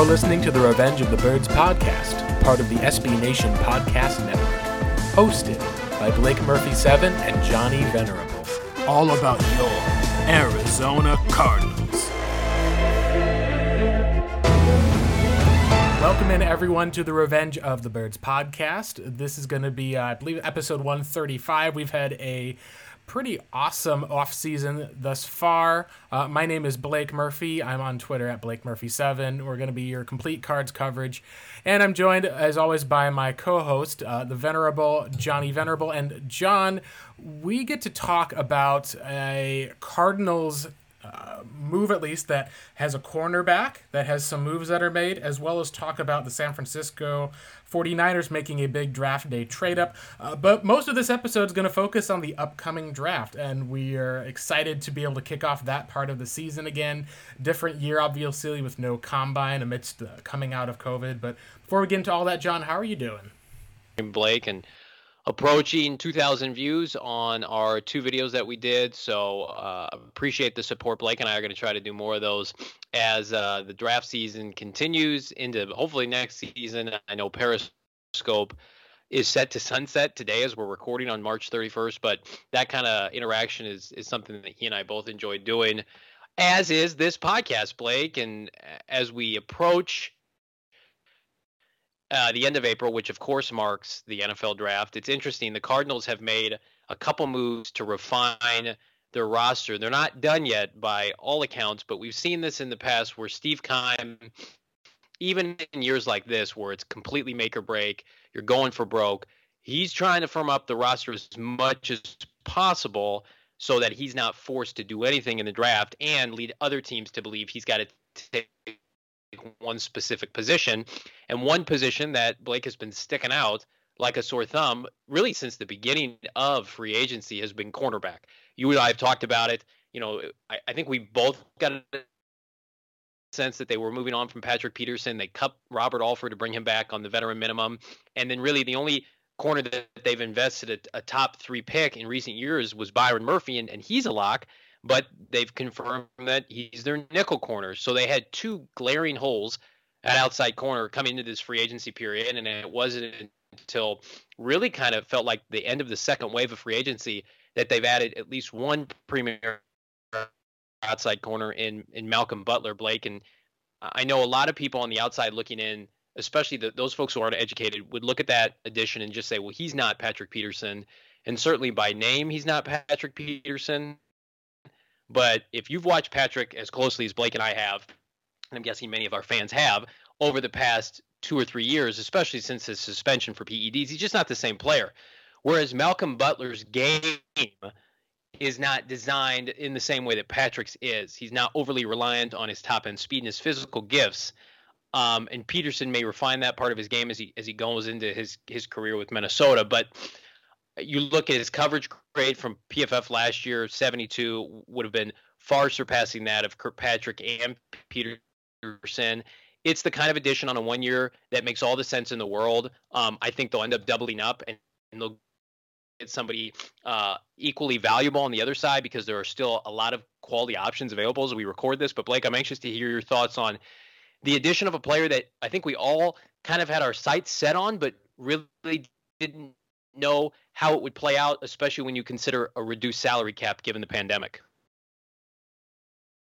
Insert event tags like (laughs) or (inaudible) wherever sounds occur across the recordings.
You're listening to the Revenge of the Birds podcast, part of the SB Nation Podcast Network. Hosted by Blake Murphy 7 and Johnny Venerable. All about your Arizona Cardinals. Welcome in, everyone, to the Revenge of the Birds podcast. This is going to be, uh, I believe, episode 135. We've had a pretty awesome off season thus far. Uh, my name is Blake Murphy. I'm on Twitter at Blake Murphy7. We're going to be your complete cards coverage. And I'm joined, as always, by my co host, uh, the venerable Johnny Venerable. And John, we get to talk about a Cardinals move at least that has a cornerback that has some moves that are made as well as talk about the san francisco 49ers making a big draft day trade up uh, but most of this episode is going to focus on the upcoming draft and we are excited to be able to kick off that part of the season again. Different year obviously with no combine amidst coming out of covid. But before we get into all that john how are you doing? Blake and approaching 2,000 views on our two videos that we did. So uh, appreciate the support. Blake and I are going to try to do more of those as uh, the draft season continues into hopefully next season. I know Periscope is set to sunset today as we're recording on March 31st, but that kind of interaction is is something that he and I both enjoy doing. As is this podcast, Blake, and as we approach uh, the end of April, which of course marks the NFL draft. It's interesting. The Cardinals have made a couple moves to refine their roster. They're not done yet by all accounts, but we've seen this in the past where Steve Keim, even in years like this, where it's completely make or break, you're going for broke, he's trying to firm up the roster as much as possible so that he's not forced to do anything in the draft and lead other teams to believe he's got to take one specific position. And one position that Blake has been sticking out like a sore thumb really since the beginning of free agency has been cornerback. You and I have talked about it. You know, I, I think we both got a sense that they were moving on from Patrick Peterson. They cut Robert Alford to bring him back on the veteran minimum. And then really the only corner that they've invested a, a top three pick in recent years was Byron Murphy, and, and he's a lock but they've confirmed that he's their nickel corner. So they had two glaring holes at outside corner coming into this free agency period, and it wasn't until really kind of felt like the end of the second wave of free agency that they've added at least one premier outside corner in in Malcolm Butler, Blake, and I know a lot of people on the outside looking in, especially the, those folks who aren't educated, would look at that addition and just say, well, he's not Patrick Peterson, and certainly by name, he's not Patrick Peterson. But if you've watched Patrick as closely as Blake and I have, and I'm guessing many of our fans have, over the past two or three years, especially since his suspension for PEDs, he's just not the same player. Whereas Malcolm Butler's game is not designed in the same way that Patrick's is. He's not overly reliant on his top end speed and his physical gifts. Um, and Peterson may refine that part of his game as he as he goes into his his career with Minnesota. But you look at his coverage grade from PFF last year, 72 would have been far surpassing that of Kirkpatrick and Peterson. It's the kind of addition on a one year that makes all the sense in the world. Um, I think they'll end up doubling up and, and they'll get somebody uh, equally valuable on the other side because there are still a lot of quality options available as we record this. But Blake, I'm anxious to hear your thoughts on the addition of a player that I think we all kind of had our sights set on, but really didn't know how it would play out, especially when you consider a reduced salary cap given the pandemic.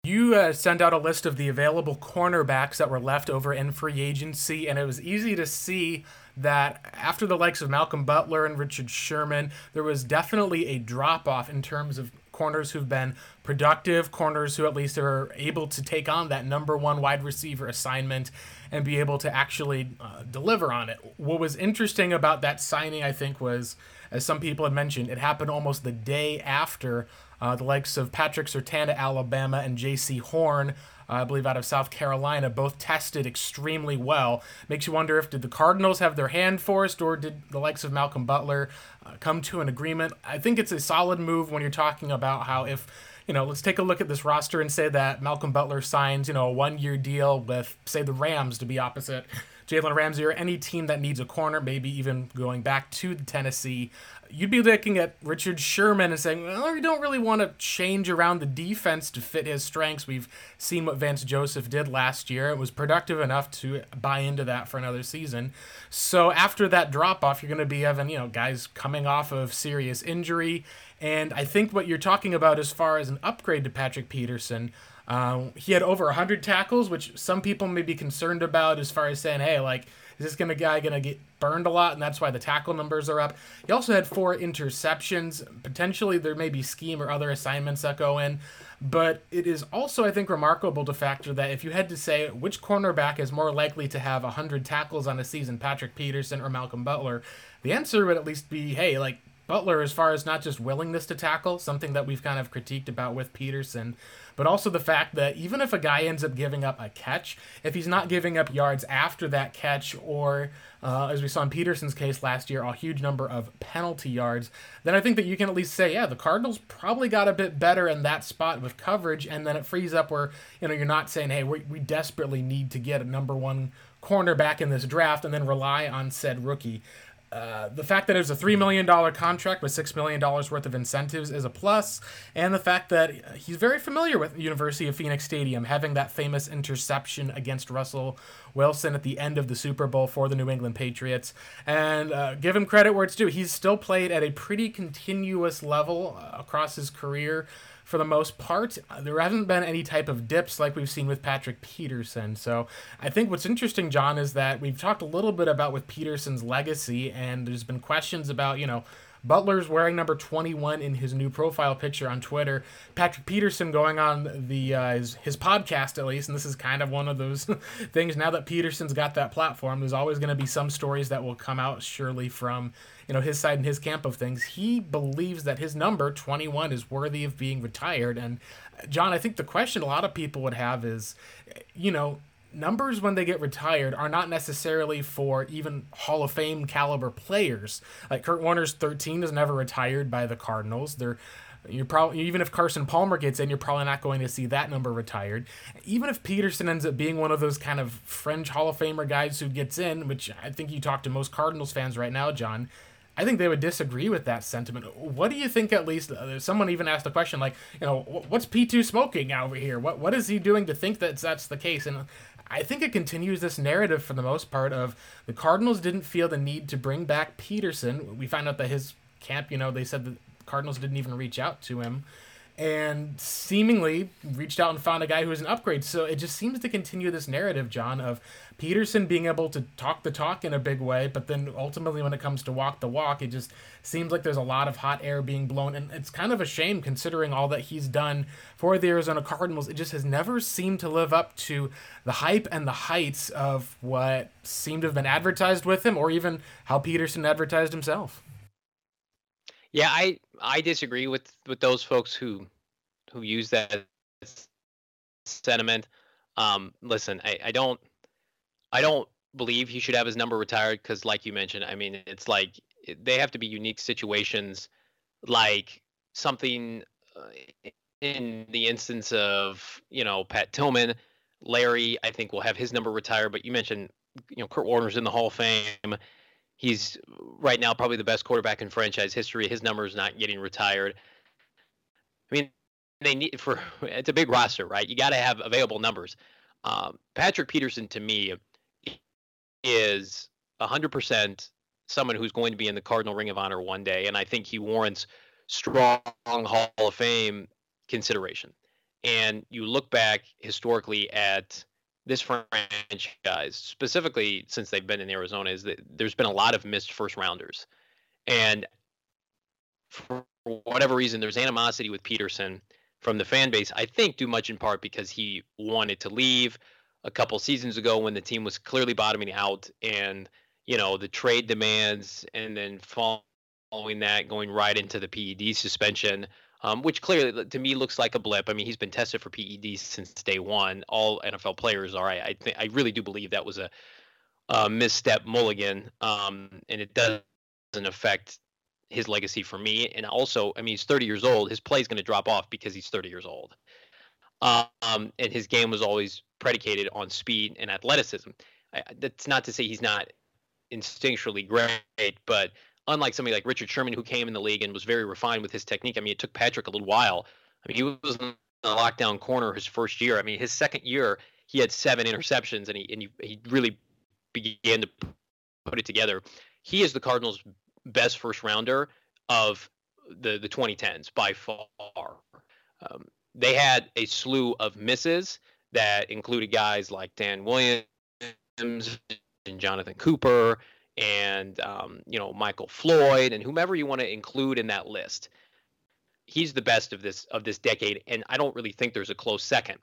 You uh, sent out a list of the available cornerbacks that were left over in free agency, and it was easy to see that after the likes of Malcolm Butler and Richard Sherman, there was definitely a drop off in terms of corners who've been productive, corners who at least are able to take on that number one wide receiver assignment and be able to actually uh, deliver on it. What was interesting about that signing, I think, was as some people had mentioned, it happened almost the day after uh, the likes of Patrick Surtain, Alabama, and Jaycee Horn, uh, I believe out of South Carolina, both tested extremely well. Makes you wonder if did the Cardinals have their hand forced, or did the likes of Malcolm Butler uh, come to an agreement? I think it's a solid move when you're talking about how if you know, let's take a look at this roster and say that Malcolm Butler signs, you know, a one year deal with, say, the Rams to be opposite Jalen Ramsey or any team that needs a corner, maybe even going back to Tennessee. you'd be looking at Richard Sherman and saying, well, we don't really want to change around the defense to fit his strengths. We've seen what Vance Joseph did last year. It was productive enough to buy into that for another season. So after that drop off, you're going to be having, you know, guys coming off of serious injury. And I think what you're talking about as far as an upgrade to Patrick Peterson, uh, he had over 100 tackles, which some people may be concerned about as far as saying, hey, like, is this gonna guy gonna get burned a lot, and that's why the tackle numbers are up? He also had four interceptions. Potentially, there may be scheme or other assignments that go in, but it is also, I think, remarkable to factor that if you had to say which cornerback is more likely to have 100 tackles on a season, Patrick Peterson or Malcolm Butler, the answer would at least be, hey, like Butler, as far as not just willingness to tackle, something that we've kind of critiqued about with Peterson, but also the fact that even if a guy ends up giving up a catch, if he's not giving up yards after that catch, or uh, as we saw in Peterson's case last year, a huge number of penalty yards, then I think that you can at least say, yeah, the Cardinals probably got a bit better in that spot with coverage, and then it frees up where you know you're not saying, hey, we, we desperately need to get a number one cornerback in this draft and then rely on said rookie. Uh, the fact that it was a $3 million contract with $6 million worth of incentives is a plus, and the fact that he's very familiar with University of Phoenix Stadium, having that famous interception against Russell Wilson at the end of the Super Bowl for the New England Patriots. And uh, give him credit where it's due. He's still played at a pretty continuous level uh, across his career for the most part. There haven't been any type of dips like we've seen with Patrick Peterson. So I think what's interesting, John, is that we've talked a little bit about with Peterson's legacy, and there's been questions about, you know, Butler's wearing number 21 in his new profile picture on Twitter. Patrick Peterson going on the uh, his, his podcast at least, and this is kind of one of those (laughs) things. Now that Peterson's got that platform, there's always going to be some stories that will come out surely from you know his side and his camp of things. He believes that his number 21 is worthy of being retired. And uh, John, I think the question a lot of people would have is, you know, numbers when they get retired are not necessarily for even Hall of Fame caliber players. Like Kurt Warner's 13 is never retired by the Cardinals. They're you're probably even if Carson Palmer gets in, you're probably not going to see that number retired. Even if Peterson ends up being one of those kind of fringe Hall of Famer guys who gets in, which I think you talk to most Cardinals fans right now, John. I think they would disagree with that sentiment. What do you think? At least uh, someone even asked the question, like, you know, what's P two smoking over here? What what is he doing to think that that's the case? And I think it continues this narrative for the most part of the Cardinals didn't feel the need to bring back Peterson. We find out that his camp, you know, they said the Cardinals didn't even reach out to him and seemingly reached out and found a guy who was an upgrade. So it just seems to continue this narrative, John, of Peterson being able to talk the talk in a big way, but then ultimately when it comes to walk the walk, it just seems like there's a lot of hot air being blown. And it's kind of a shame considering all that he's done for the Arizona Cardinals. It just has never seemed to live up to the hype and the heights of what seemed to have been advertised with him or even how Peterson advertised himself. Yeah, I I disagree with with those folks who who use that sentiment. Um, listen, I, I don't I don't believe he should have his number retired because, like you mentioned, I mean, it's like they have to be unique situations, like something uh, in the instance of you know Pat Tillman, Larry. I think will have his number retired. But you mentioned you know Kurt Warner's in the Hall of Fame he's right now probably the best quarterback in franchise history. His number is not getting retired. I mean, they need for (laughs) it's a big roster, right? You got to have available numbers. Um, Patrick Peterson to me is 100% someone who's going to be in the Cardinal Ring of Honor one day, and I think he warrants strong Hall of Fame consideration. And you look back historically at this franchise, specifically since they've been in Arizona, is that there's been a lot of missed first rounders. And for whatever reason, there's animosity with Peterson from the fan base. I think due much in part because he wanted to leave a couple seasons ago when the team was clearly bottoming out and, you know, the trade demands and then following that going right into the PED suspension um, which clearly to me looks like a blip. I mean, he's been tested for PEDs since day one. All NFL players are. I I, th- I really do believe that was a, a misstep mulligan, um, and it doesn't affect his legacy for me. And also, I mean, he's 30 years old. His play is going to drop off because he's 30 years old. Um, and his game was always predicated on speed and athleticism. I, that's not to say he's not instinctually great, but unlike somebody like Richard Sherman who came in the league and was very refined with his technique. I mean, it took Patrick a little while. I mean, he was in the lockdown corner his first year. I mean, his second year he had seven interceptions and he and he, he really began to put it together. He is the Cardinals' best first rounder of the the 2010s by far. Um, they had a slew of misses that included guys like Dan Williams and Jonathan Cooper and um, you know Michael Floyd and whomever you want to include in that list. He's the best of this of this decade, and I don't really think there's a close second.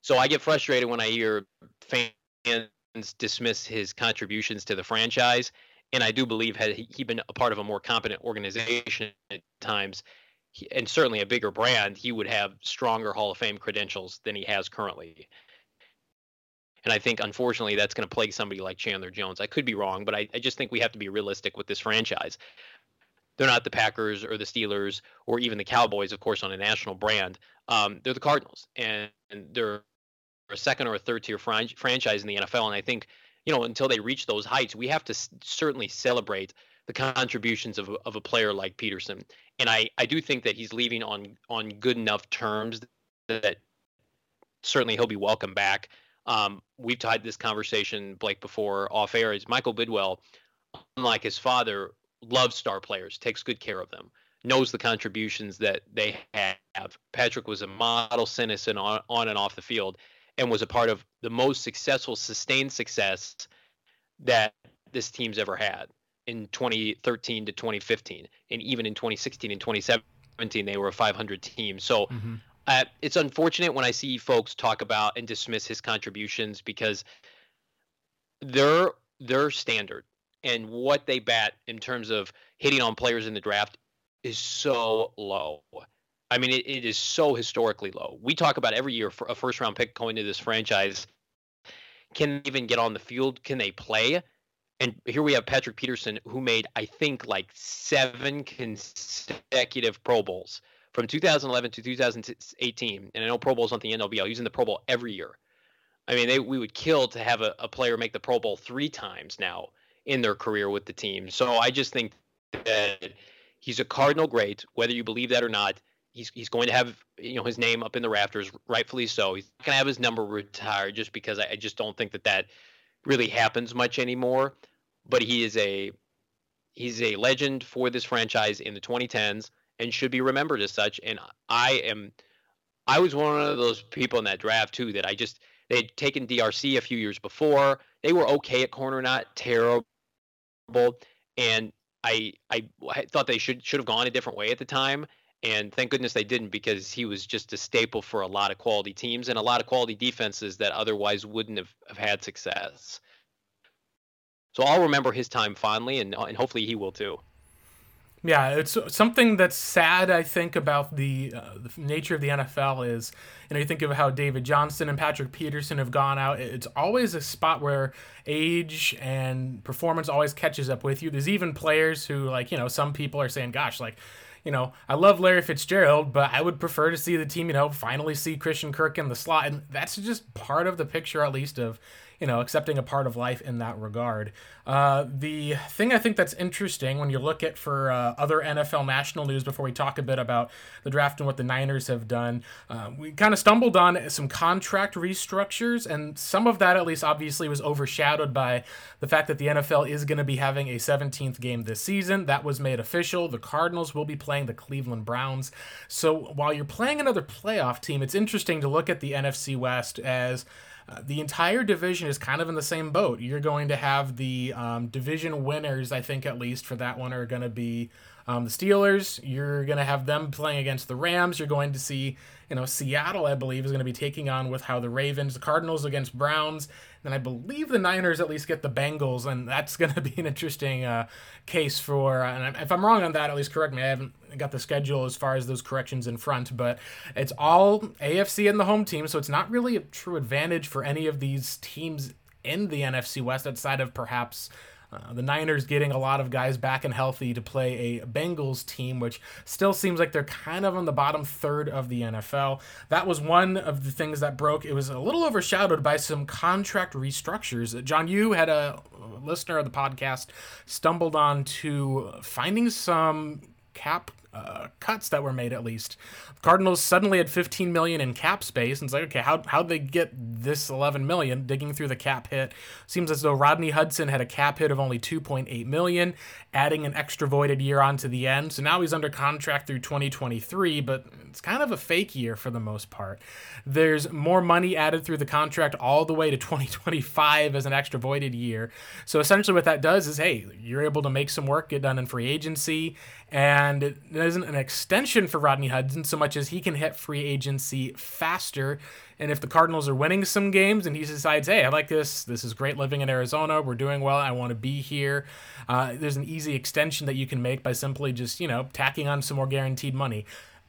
So I get frustrated when I hear fans dismiss his contributions to the franchise, and I do believe had he been a part of a more competent organization at times, and certainly a bigger brand, he would have stronger Hall of Fame credentials than he has currently. And I think, unfortunately, that's going to plague somebody like Chandler Jones. I could be wrong, but I, I just think we have to be realistic with this franchise. They're not the Packers or the Steelers or even the Cowboys, of course, on a national brand. Um, they're the Cardinals, and, and they're a second or a third tier fran- franchise in the NFL. And I think, you know, until they reach those heights, we have to s- certainly celebrate the contributions of, of a player like Peterson. And I, I do think that he's leaving on on good enough terms that certainly he'll be welcome back. Um, we've had this conversation, Blake, before off air. Is Michael Bidwill, unlike his father, loves star players, takes good care of them, knows the contributions that they have. Patrick was a model citizen on, on and off the field, and was a part of the most successful, sustained success that this team's ever had in 2013 to 2015, and even in 2016 and 2017, they were a 500 team. So. Mm-hmm uh, it's unfortunate when I see folks talk about and dismiss his contributions because they're they're standard and what they bat in terms of hitting on players in the draft is so low. I mean, it, it is so historically low. We talk about every year for a first round pick going to this franchise. Can they even get on the field? Can they play? And here we have Patrick Peterson, who made, I think, like seven consecutive Pro Bowls from 2011 to 2018, and I know Pro Bowl's not the all, using the Pro Bowl every year. I mean, they we would kill to have a, a player make the Pro Bowl three times now in their career with the team. So I just think that he's a Cardinal great, whether you believe that or not. He's he's going to have you know his name up in the rafters, rightfully so. He's going to have his number retired just because I, I just don't think that that really happens much anymore. But he is a he's a legend for this franchise in the 2010s and should be remembered as such. And I am, I was one of those people in that draft too that I just they had taken DRC a few years before. They were okay at corner, not terrible, and I I thought they should should have gone a different way at the time. And thank goodness they didn't because he was just a staple for a lot of quality teams and a lot of quality defenses that otherwise wouldn't have, have had success. So I'll remember his time fondly, and, and hopefully he will too. Yeah, it's something that's sad. I think about the, uh, the nature of the NFL is, you know, you think of how David Johnson and Patrick Peterson have gone out. It's always a spot where age and performance always catches up with you. There's even players who, like, you know, some people are saying, "Gosh, like." You know, I love Larry Fitzgerald, but I would prefer to see the team, you know, finally see Christian Kirk in the slot. And that's just part of the picture, at least, of you know, accepting a part of life in that regard. Uh, the thing I think that's interesting when you look at for uh, other NFL national news before we talk a bit about the draft and what the Niners have done, uh, we kind of stumbled on some contract restructures, and some of that, at least, obviously was overshadowed by the fact that the NFL is going to be having a 17th game this season. That was made official. The Cardinals will be playing the Cleveland Browns. So while you're playing another playoff team, it's interesting to look at the NFC West as uh, the entire division is kind of in the same boat. You're going to have the um, division winners, I think, at least for that one, are going to be um, the Steelers. You're going to have them playing against the Rams. You're going to see, you know, Seattle, I believe, is going to be taking on with how the Ravens, the Cardinals against Browns, and I believe the Niners at least get the Bengals, and that's (laughs) going to be an interesting uh, case for. And if I'm wrong on that, at least correct me. I haven't got the schedule as far as those corrections in front, but it's all AFC and the home team, so it's not really a true advantage for any of these teams in the NFC West outside of perhaps uh, the Niners getting a lot of guys back and healthy to play a Bengals team, which still seems like they're kind of on the bottom third of the NFL. That was one of the things that broke. It was a little overshadowed by some contract restructures. John, you had a listener of the podcast stumbled on to finding some cap uh, cuts that were made at least. Cardinals suddenly had 15 million in cap space, and it's like, okay, how how'd they get this 11 million? Digging through the cap hit, seems as though Rodney Hudson had a cap hit of only 2.8 million, adding an extra voided year onto the end. So now he's under contract through 2023, but it's kind of a fake year for the most part. There's more money added through the contract all the way to 2025 as an extra voided year. So essentially, what that does is, hey, you're able to make some work get done in free agency, and it isn't an extension for Rodney Hudson so much as he can hit free agency faster. And if the Cardinals are winning some games and he decides, hey, I like this, this is great living in Arizona, we're doing well, I want to be here, uh, there's an easy extension that you can make by simply just, you know, tacking on some more guaranteed money.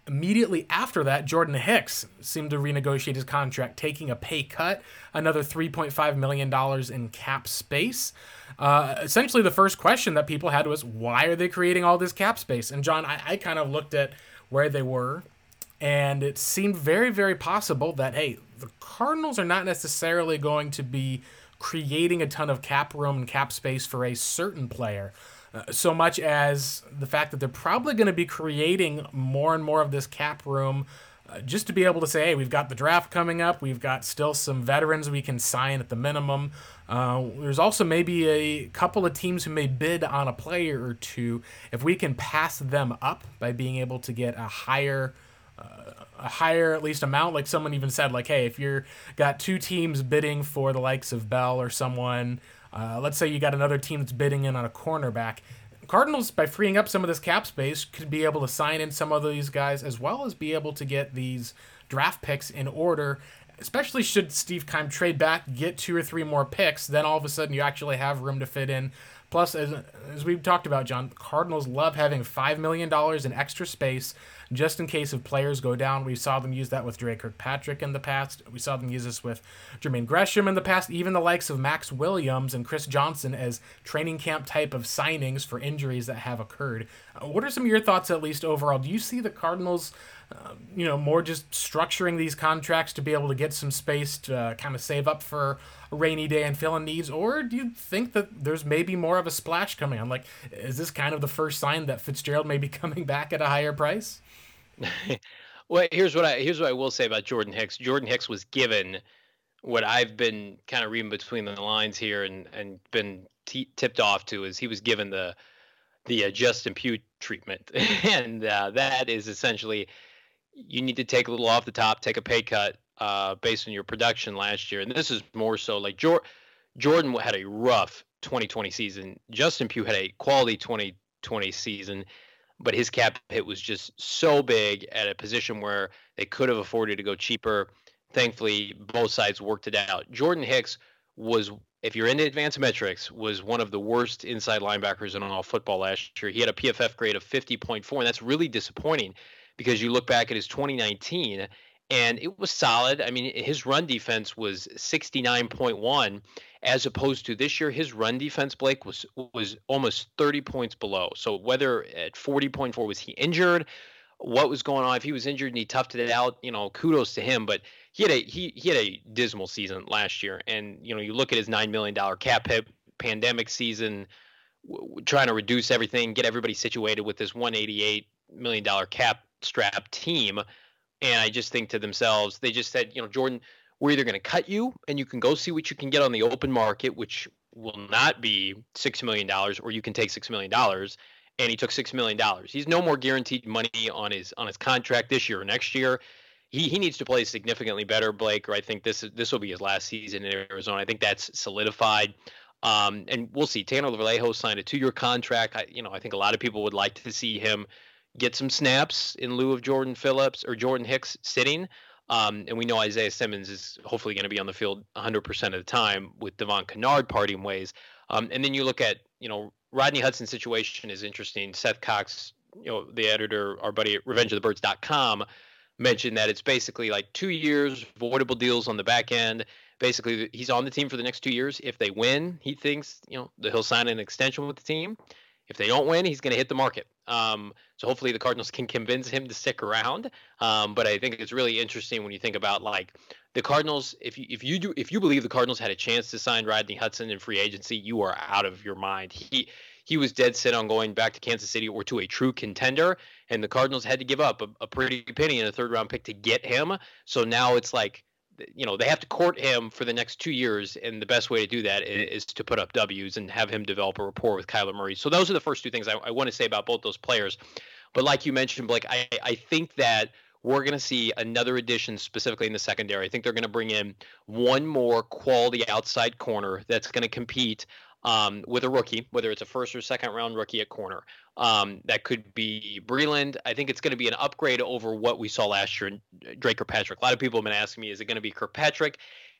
Immediately after that, Jordan Hicks seemed to renegotiate his contract, taking a pay cut, another $3.5 million in cap space. Uh, essentially, the first question that people had was, why are they creating all this cap space? And John, I, I kind of looked at where they were, and it seemed very, very possible that, hey, the Cardinals are not necessarily going to be creating a ton of cap room and cap space for a certain player. Uh, so much as the fact that they're probably going to be creating more and more of this cap room uh, just to be able to say, hey, we've got the draft coming up, we've got still some veterans we can sign at the minimum. Uh, there's also maybe a couple of teams who may bid on a player or two if we can pass them up by being able to get a higher. Uh, a higher at least amount like someone even said like hey if you're got two teams bidding for the likes of bell or someone uh, let's say you got another team that's bidding in on a cornerback. Cardinals, by freeing up some of this cap space, could be able to sign in some of these guys as well as be able to get these draft picks in order. Especially should Steve Keim trade back, get two or three more picks, then all of a sudden you actually have room to fit in. Plus, as, as we've talked about, John, Cardinals love having $5 million in extra space just in case if players go down. We saw them use that with Dre Kirkpatrick in the past. We saw them use this with Jermaine Gresham in the past. Even the likes of Max Williams and Chris Johnson as training camp type of signings for injuries that have occurred. Uh, what are some of your thoughts, at least overall? Do you see the Cardinals? Uh, you know, more just structuring these contracts to be able to get some space to uh, kind of save up for a rainy day and fill in needs, or do you think that there's maybe more of a splash coming on? Like, is this kind of the first sign that Fitzgerald may be (laughs) coming back at a higher price? (laughs) well, here's what I here's what I will say about Jordan Hicks. Jordan Hicks was given what I've been kind of reading between the lines here and and been t- tipped off to is he was given the the uh, Justin Pugh treatment, (laughs) and uh, that is essentially you need to take a little off the top, take a pay cut uh, based on your production last year, and this is more so like Jor- Jordan had a rough 2020 season. Justin Pugh had a quality 2020 season but his cap hit was just so big at a position where they could have afforded to go cheaper. Thankfully, both sides worked it out. Jordan Hicks was, if you're into advanced metrics, was one of the worst inside linebackers in all football last year. He had a PFF grade of 50.4, and that's really disappointing because you look back at his 2019 and it was solid. I mean, his run defense was 69.1 as opposed to this year his run defense Blake was was almost 30 points below. So whether at 40.4 was he injured, what was going on if he was injured and he toughed it out, you know, kudos to him, but he had a he he had a dismal season last year and you know, you look at his 9 million dollar cap hit pandemic season w- trying to reduce everything, get everybody situated with this 188 million dollar cap strap team and I just think to themselves, they just said, you know, Jordan, we're either going to cut you and you can go see what you can get on the open market, which will not be $6 million, or you can take $6 million. And he took $6 million. He's no more guaranteed money on his on his contract this year or next year. He, he needs to play significantly better, Blake, or I think this this will be his last season in Arizona. I think that's solidified. Um, and we'll see. Tanner Vallejo signed a two-year contract. I, you know, I think a lot of people would like to see him get some snaps in lieu of Jordan Phillips or Jordan Hicks sitting. Um, and we know Isaiah Simmons is hopefully going to be on the field 100% of the time with Devon Kennard parting ways. Um, and then you look at, you know, Rodney Hudson's situation is interesting. Seth Cox, you know, the editor, our buddy at RevengeOfTheBirds.com, mentioned that it's basically like two years, voidable deals on the back end. Basically, he's on the team for the next two years. If they win, he thinks, you know, that he'll sign an extension with the team. If they don't win, he's going to hit the market. Um, so hopefully the Cardinals can convince him to stick around. Um, but I think it's really interesting when you think about like the Cardinals, if you if you do if you believe the Cardinals had a chance to sign Rodney Hudson in free agency, you are out of your mind. He he was dead set on going back to Kansas City or to a true contender, and the Cardinals had to give up a, a pretty penny and a third round pick to get him. So now it's like you know they have to court him for the next two years, and the best way to do that is, is to put up W's and have him develop a rapport with Kyler Murray. So those are the first two things I, I want to say about both those players. But like you mentioned, Blake, I, I think that we're going to see another addition specifically in the secondary. I think they're going to bring in one more quality outside corner that's going to compete um, with a rookie, whether it's a first or second round rookie at corner. Um, that could be Breland. I think it's going to be an upgrade over what we saw last year in Dre Kirkpatrick. A lot of people have been asking me, is it going to be Kirkpatrick?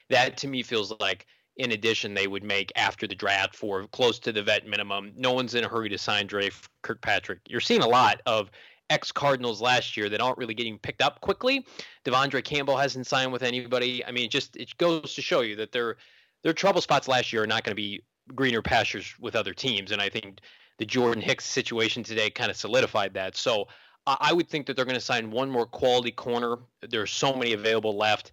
That to me feels like in addition they would make after the draft for close to the vet minimum. No one's in a hurry to sign Dre Kirkpatrick. You're seeing a lot of ex Cardinals last year that aren't really getting picked up quickly. De'Vondre Campbell hasn't signed with anybody. I mean, it just it goes to show you that their their trouble spots last year are not going to be greener pastures with other teams. And I think the Jordan Hicks situation today kind of solidified that. So I would think that they're going to sign one more quality corner. There's so many available left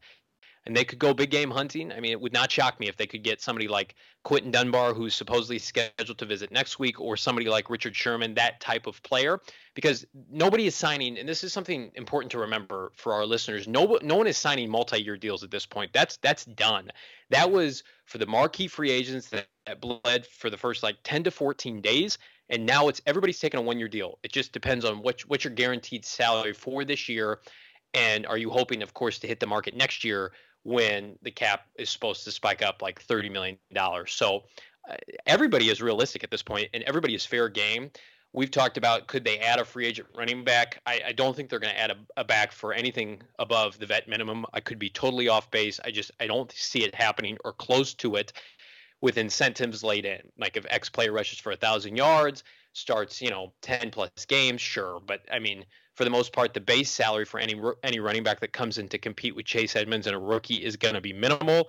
and they could go big game hunting. I mean, it would not shock me if they could get somebody like Quinton Dunbar, who's supposedly scheduled to visit next week, or somebody like Richard Sherman, that type of player, because nobody is signing, and this is something important to remember for our listeners. No, no one is signing multi-year deals at this point. That's that's done. That was for the marquee free agents that, that bled for the first like 10 to 14 days, and now it's everybody's taking a one-year deal. It just depends on what what's your guaranteed salary for this year, and are you hoping, of course, to hit the market next year when the cap is supposed to spike up like $30 million. So uh, everybody is realistic at this point and everybody is fair game. We've talked about could they add a free agent running back? I, I don't think they're going to add a, a, back for anything above the vet minimum. I could be totally off base. I just I don't see it happening or close to it with incentives laid in. Like if X player rushes for a thousand yards, starts you know 10 plus games, sure. But I mean for the most part, the base salary for any any running back that comes in to compete with Chase Edmonds and a rookie is going to be minimal.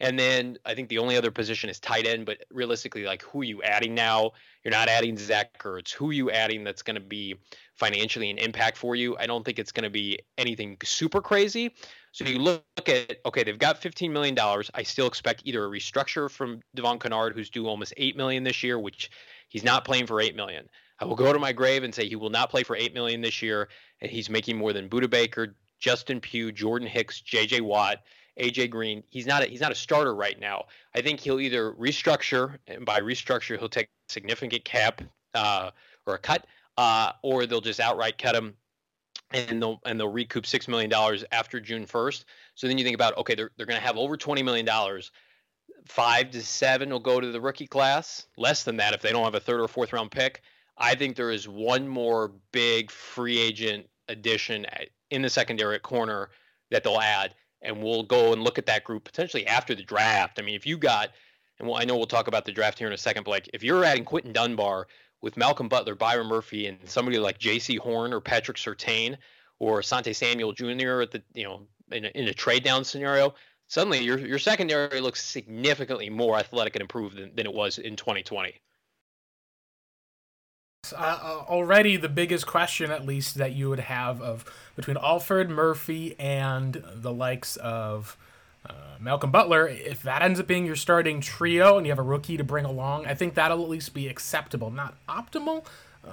And then I think the only other position is tight end, but realistically, like who are you adding now? You're not adding Zach Ertz. Who are you adding that's going to be financially an impact for you? I don't think it's going to be anything super crazy. So you look at okay, they've got 15 million dollars. I still expect either a restructure from Devon Kennard, who's due almost eight million this year, which he's not playing for eight million. I will go to my grave and say he will not play for eight million this year, and he's making more than Budda Baker, Justin Pugh, Jordan Hicks, J.J. Watt, AJ Green. He's not a, he's not a starter right now. I think he'll either restructure, and by restructure he'll take significant cap uh, or a cut, uh, or they'll just outright cut him, and they'll and they'll recoup six million dollars after June first. So then you think about okay, they're they're going to have over twenty million dollars. Five to seven will go to the rookie class. Less than that if they don't have a third or fourth round pick. I think there is one more big free agent addition in the secondary corner that they'll add, and we'll go and look at that group potentially after the draft. I mean, if you got, and well, I know we'll talk about the draft here in a second, but like if you're adding Quinton Dunbar with Malcolm Butler, Byron Murphy, and somebody like Jaycee Horn or Patrick Surtain or Sante Samuel Jr. at the you know in a, in a trade down scenario, suddenly your your secondary looks significantly more athletic and improved than, than it was in 2020. Uh, uh, already the biggest question, at least, that you would have of between Alford Murphy and the likes of uh, Malcolm Butler, if that ends up being your starting trio and you have a rookie to bring along, I think that'll at least be acceptable. Not optimal,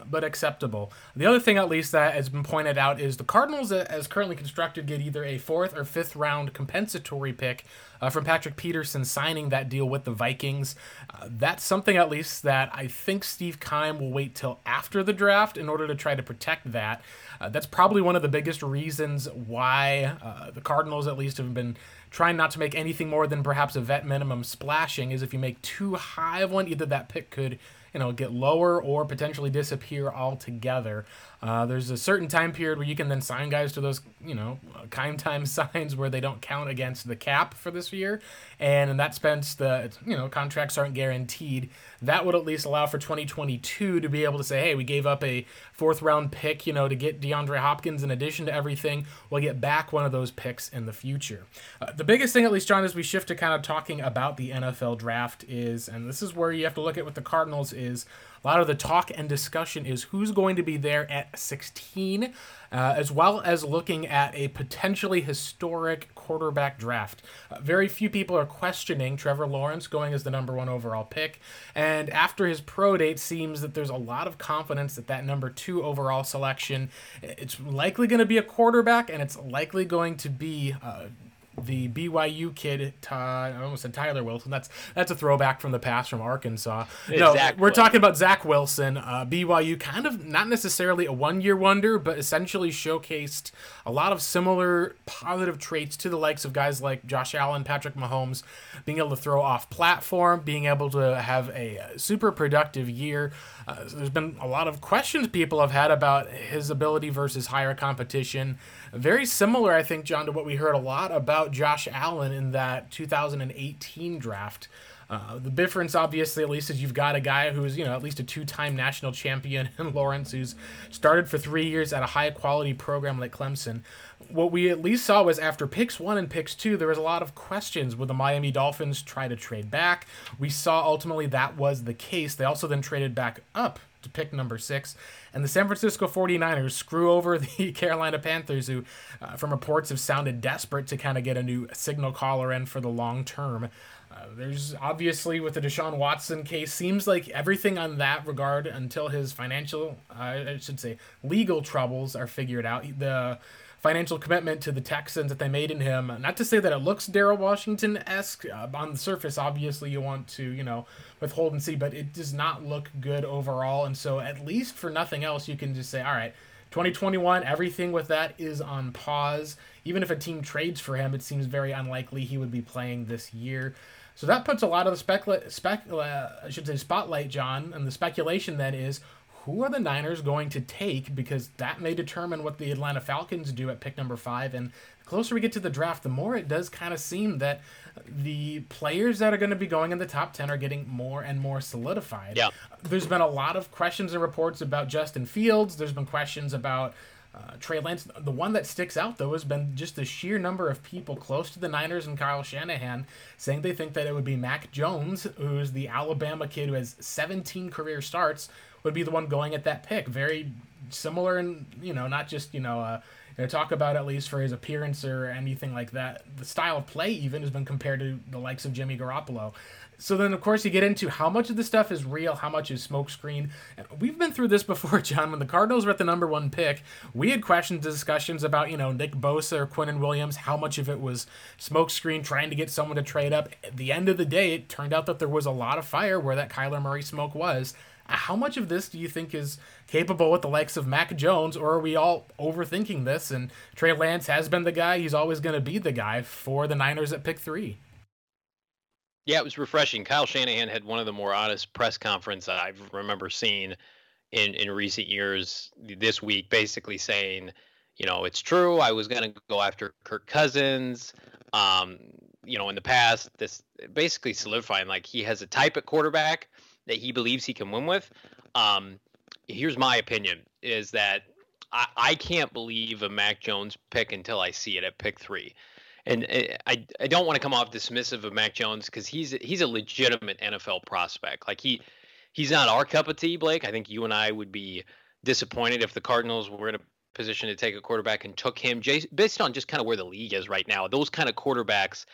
but acceptable. The other thing, at least, that has been pointed out is the Cardinals, uh, as currently constructed, get either a fourth or fifth round compensatory pick uh, from Patrick Peterson signing that deal with the Vikings. Uh, that's something, at least, that I think Steve Keim will wait till after the draft in order to try to protect that. Uh, that's probably one of the biggest reasons why uh, the Cardinals, at least, have been trying not to make anything more than perhaps a vet minimum splashing. Is if you make too high of one, either that pick could you know get lower or potentially disappear altogether. Uh, there's a certain time period where you can then sign guys to those, you know, Keim time (laughs) signs where they don't count against the cap for this year, and in that sense, the you know contracts aren't guaranteed. That would at least allow for 2022 to be able to say, hey, we gave up a fourth round pick, you know, to get DeAndre Hopkins. In addition to everything, we'll get back one of those picks in the future. Uh, the biggest thing, at least, John, as we shift to kind of talking about the NFL draft is, and this is where you have to look at with the Cardinals is a lot of the talk and discussion is who's going to be there at 16, uh, as well as looking at a potentially historic quarterback draft. Uh, very few people are questioning Trevor Lawrence going as the number one overall pick, and after his pro date, seems that there's a lot of confidence that that number two overall selection, it's likely going to be a quarterback, and it's likely going to be. Uh, the BYU kid, Ty, I almost said Tyler Wilson. That's that's a throwback from the past from Arkansas. No, we're talking about Zach Wilson. Uh, BYU, kind of not necessarily a one-year wonder, but essentially showcased a lot of similar positive traits to the likes of guys like Josh Allen, Patrick Mahomes, being able to throw off platform, being able to have a super productive year. Uh, there's been a lot of questions people have had about his ability versus higher competition. Very similar, I think, John, to what we heard a lot about Josh Allen in that 2018 draft. Uh, the difference, obviously, at least, is you've got a guy who's, you know, at least a two time national champion (laughs) in Lawrence, who's started for three years at a high quality program like Clemson. What we at least saw was after picks one and picks two, there was a lot of questions. Would the Miami Dolphins try to trade back? We saw ultimately that was the case. They also then traded back up to pick number six. And the San Francisco 49ers screw over (laughs) the Carolina Panthers, who, uh, from reports, have sounded desperate to kind of get a new signal caller in for the long term. There's obviously with the Deshaun Watson case, seems like everything on that regard until his financial, uh, I should say, legal troubles are figured out. The financial commitment to the Texans that they made in him. Not to say that it looks Daryl Washington esque uh, on the surface. Obviously, you want to you know withhold and see, but it does not look good overall. And so, at least for nothing else, you can just say, all right. 2021, everything with that is on pause. Even if a team trades for him, it seems very unlikely he would be playing this year. So that puts a lot of the specula- spec, uh, I should say spotlight, John, and the speculation then is who are the Niners going to take? Because that may determine what the Atlanta Falcons do at pick number five. And the closer we get to the draft, the more it does kind of seem that the players that are going to be going in the top 10 are getting more and more solidified. Yeah. There's been a lot of questions and reports about Justin Fields. There's been questions about uh, Trey Lance. The one that sticks out, though, has been just the sheer number of people close to the Niners and Kyle Shanahan saying they think that it would be Mac Jones, who's the Alabama kid who has 17 career starts, would be the one going at that pick. Very similar, and you know, not just you know, uh, you know, talk about at least for his appearance or anything like that. The style of play even has been compared to the likes of Jimmy Garoppolo. So then, of course, you get into how much of the stuff is real, how much is smokescreen. We've been through this (laughs) before, John. When the Cardinals were at the number one pick, we had questions, discussions about, you know, Nick Bosa or Quinnen Williams, how much of it was smokescreen, trying to get someone to trade up. At the end of the day, it turned out that there was a lot of fire where that Kyler Murray smoke was. Uh, how much of this do you think is capable with the likes of Mac Jones, or are we all overthinking this? And Trey Lance has been the guy; he's always going to be the guy for the Niners at pick three. Yeah, it was refreshing. Kyle Shanahan had one of the more honest press conferences I remember seeing in in recent years. This week, basically saying, you know, it's true. I was going to go after Kirk Cousins. Um, you know, in the past, this basically solidifying like he has a type at quarterback that he believes he can win with. Um, here's my opinion: is that I, I can't believe a Mac Jones pick until I see it at pick three. And uh, I, I don't want to come off dismissive of Mac Jones because he's he's a legitimate NFL prospect. Like he he's not our cup of tea, Blake. I think you and I would be disappointed if the Cardinals were in a position to take a quarterback and took him based on just kind of where the league is right now. Those kind of quarterbacks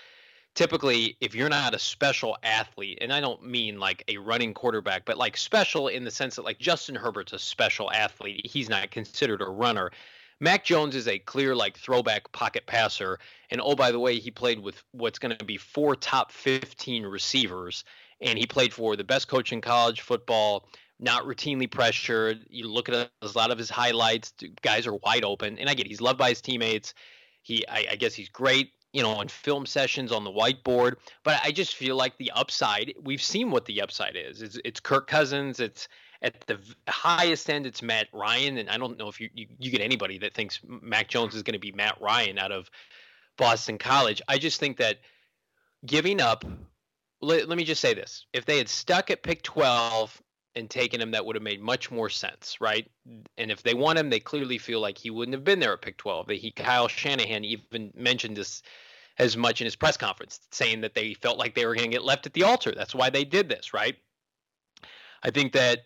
typically if you're not a special athlete and i don't mean like a running quarterback but like special in the sense that like justin herbert's a special athlete he's not considered a runner mac jones is a clear like throwback pocket passer and oh by the way he played with what's going to be four top 15 receivers and he played for the best coach in college football not routinely pressured you look at a lot of his highlights guys are wide open and i get he's loved by his teammates he I, I guess he's great you know, on film sessions on the whiteboard. But I just feel like the upside, we've seen what the upside is. It's, it's Kirk Cousins. It's at the highest end, it's Matt Ryan. And I don't know if you, you, you get anybody that thinks Mac Jones is going to be Matt Ryan out of Boston College. I just think that giving up, let, let me just say this. If they had stuck at pick 12 and taken him, that would have made much more sense, right? And if they want him, they clearly feel like he wouldn't have been there at pick 12. He, Kyle Shanahan even mentioned this as much in his press conference, saying that they felt like they were going to get left at the altar. That's why they did this, right? I think that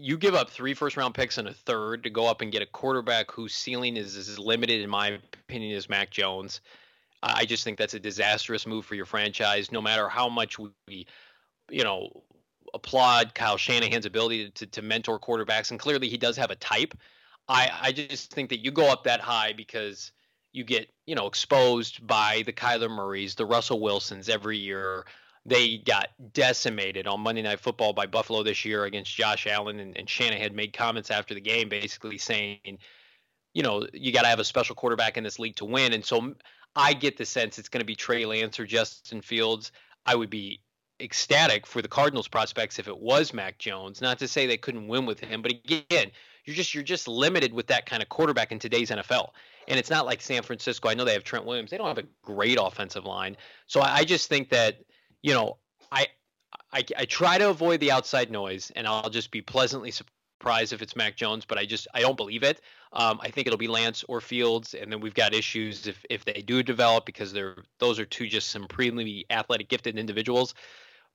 you give up three first round picks and a third to go up and get a quarterback whose ceiling is as limited, in my opinion, as Mac Jones. I just think that's a disastrous move for your franchise. No matter how much we, you know, applaud Kyle Shanahan's ability to, to mentor quarterbacks, and clearly he does have a type. I, I just think that you go up that high because you get, you know, exposed by the Kyler Murrays, the Russell Wilsons every year. They got decimated on Monday Night Football by Buffalo this year against Josh Allen, and, and Shanahan made comments after the game basically saying, you know, you got to have a special quarterback in this league to win. And so I get the sense it's going to be Trey Lance or Justin Fields. I would be ecstatic for the Cardinals prospects if it was Mac Jones. Not to say they couldn't win with him, but again, you're just you're just limited with that kind of quarterback in today's NFL. And it's not like San Francisco. I know they have Trent Williams. They don't have a great offensive line. So I, I just think that you know I, I I try to avoid the outside noise, and I'll just be pleasantly surprised if it's Mac Jones. But I just I don't believe it. Um, I think it'll be Lance or Fields, and then we've got issues if if they do develop because they're those are two just supremely athletic, gifted individuals.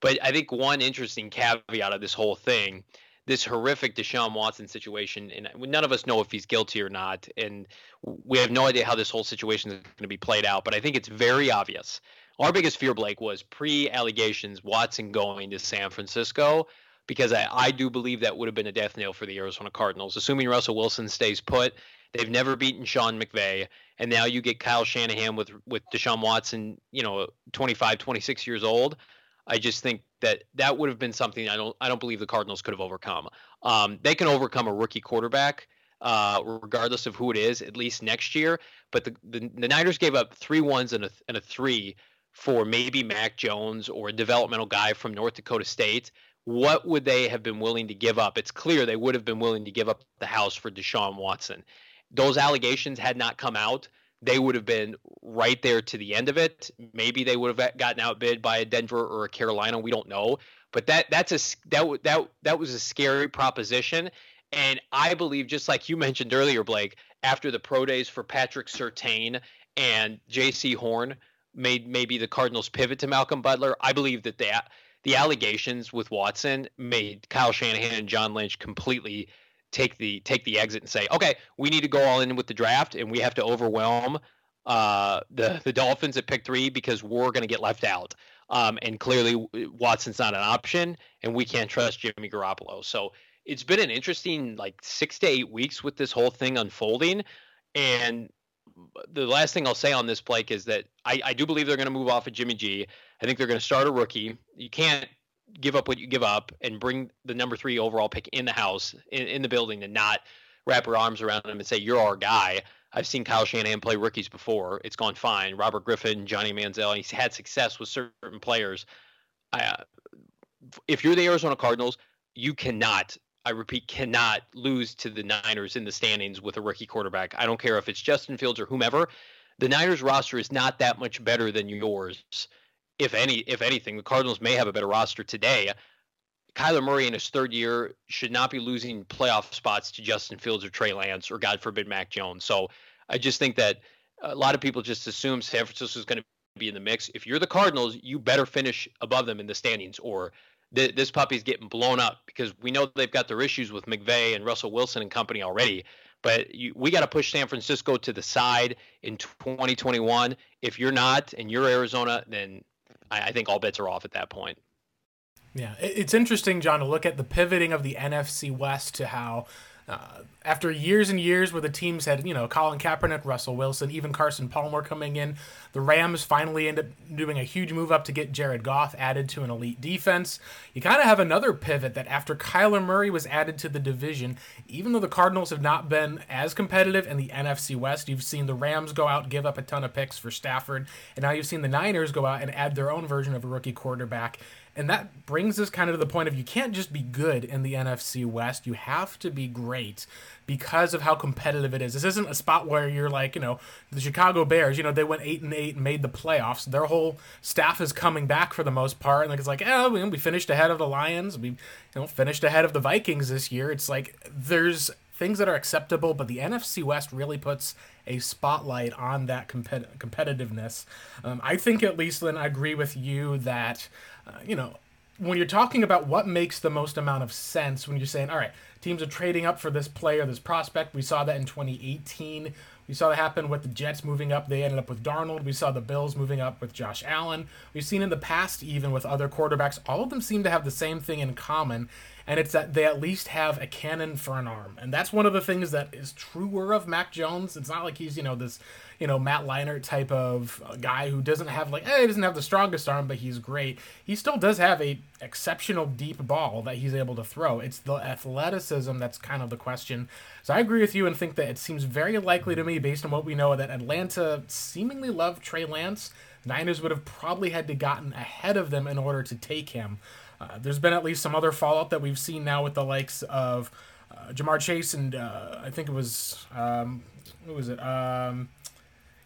But I think one interesting caveat of this whole thing, this horrific Deshaun Watson situation, and none of us know if he's guilty or not, and we have no idea how this whole situation is going to be played out. But I think it's very obvious. Our biggest fear, Blake, was pre-allegations Watson going to San Francisco because I, I do believe that would have been a death nail for the Arizona Cardinals. Assuming Russell Wilson stays put, they've never beaten Sean McVay, and now you get Kyle Shanahan with with Deshaun Watson, you know, 25, 26 years old. I just think that that would have been something I don't I don't believe the Cardinals could have overcome. Um, they can overcome a rookie quarterback, uh, regardless of who it is, at least next year. But the, the, the Niners gave up three ones and a and a three for maybe Mac Jones or a developmental guy from North Dakota State. What would they have been willing to give up? It's clear they would have been willing to give up the house for Deshaun Watson. Those allegations had not come out they would have been right there to the end of it. Maybe they would have gotten outbid by a Denver or a Carolina. We don't know, but that that's a that that that was a scary proposition. And I believe, just like you (laughs) mentioned earlier, Blake, after the pro days for Patrick Surtain and Jaycee Horn made maybe the Cardinals pivot to Malcolm Butler. I believe that the the allegations with Watson made Kyle Shanahan and John Lynch completely take the take the exit and say, okay, we need to go all in with the draft, and we have to overwhelm uh, the the Dolphins at pick three because we're going to get left out. Um, and clearly, Watson's not an option, and we can't trust Jimmy Garoppolo. So it's been an interesting like six to eight weeks with this whole thing unfolding. And the last thing I'll say on this, Blake, is that I, I do believe they're going to move off of Jimmy G. I think they're going to start a rookie. You can't give up what you give up and bring the number three overall pick in the house in, in the building and not wrap your arms around him and say you're our guy. I've seen Kyle Shanahan play rookies before. It's gone fine. Robert Griffin, Johnny Manziel, he's had success with certain players. Uh, if you're the Arizona Cardinals, you cannot, I repeat, cannot lose to the Niners in the standings with a rookie quarterback. I don't care if it's Justin Fields or whomever. The Niners roster is not that much better than yours if any, if anything, the Cardinals may have a better roster today. Kyler Murray in his third year should not be losing playoff spots to Justin Fields or Trey Lance or God forbid Mac Jones. So I just think that a lot of people just assume San Francisco is going to be in the mix. If you're the Cardinals, you better finish above them in the standings or th- this puppy's getting blown up because we know they've got their issues with McVay and Russell Wilson and company already. But you, we got to push San Francisco to the side in 2021. If you're not and you're Arizona, then I, I think all bets are off at that point. Yeah, it's interesting, John, to look at the pivoting of the NFC West to how uh, after years and years where the teams had, you know, Colin Kaepernick, Russell Wilson, even Carson Palmer coming in, the Rams finally end up doing a huge move up to get Jared Goff added to an elite defense. You kind of have another pivot that after Kyler Murray was added to the division, even though the Cardinals have not been as competitive in the NFC West, you've seen the Rams go out, give up a ton of picks for Stafford, and now you've seen the Niners go out and add their own version of a rookie quarterback and that brings us kind of to the point of you can't just be good in the NFC West. You have to be great because of how competitive it is. This isn't a spot where you're like, you know, the Chicago Bears, you know, they went 8 and 8 and made the playoffs. Their whole staff is coming back for the most part and like it's like, "Oh, we finished ahead of the Lions. We you know, finished ahead of the Vikings this year." It's like there's things that are acceptable, but the NFC West really puts a spotlight on that competitiveness. Um, I think, at least, then I agree with you that, you know, when you're talking about what makes the most amount of sense when you're saying, all right, teams are trading up for this player, this prospect. We saw that in 2018. We saw that happen with the Jets moving up. They ended up with Darnold. We saw the Bills moving up with Josh Allen. We've seen in the past, even with other quarterbacks, all of them seem to have the same thing in common, and it's that they at least have a cannon for an arm. And that's one of the things that is truer of Mac Jones. It's not like he's, you know, this, you know, Matt Leinart type of guy who doesn't have like, eh, he doesn't have the strongest arm, but he's great. He still does have a exceptional deep ball that he's able to throw. It's the athleticism that's kind of the question. So I agree with you and think that it seems very likely to me, based on what we know, that Atlanta seemingly loved Trey Lance. Niners would have probably had to gotten ahead of them in order to take him. Uh, there's been at least some other fallout that we've seen now with the likes of uh, Ja'Marr Chase and uh, I think it was um, what was it? Um,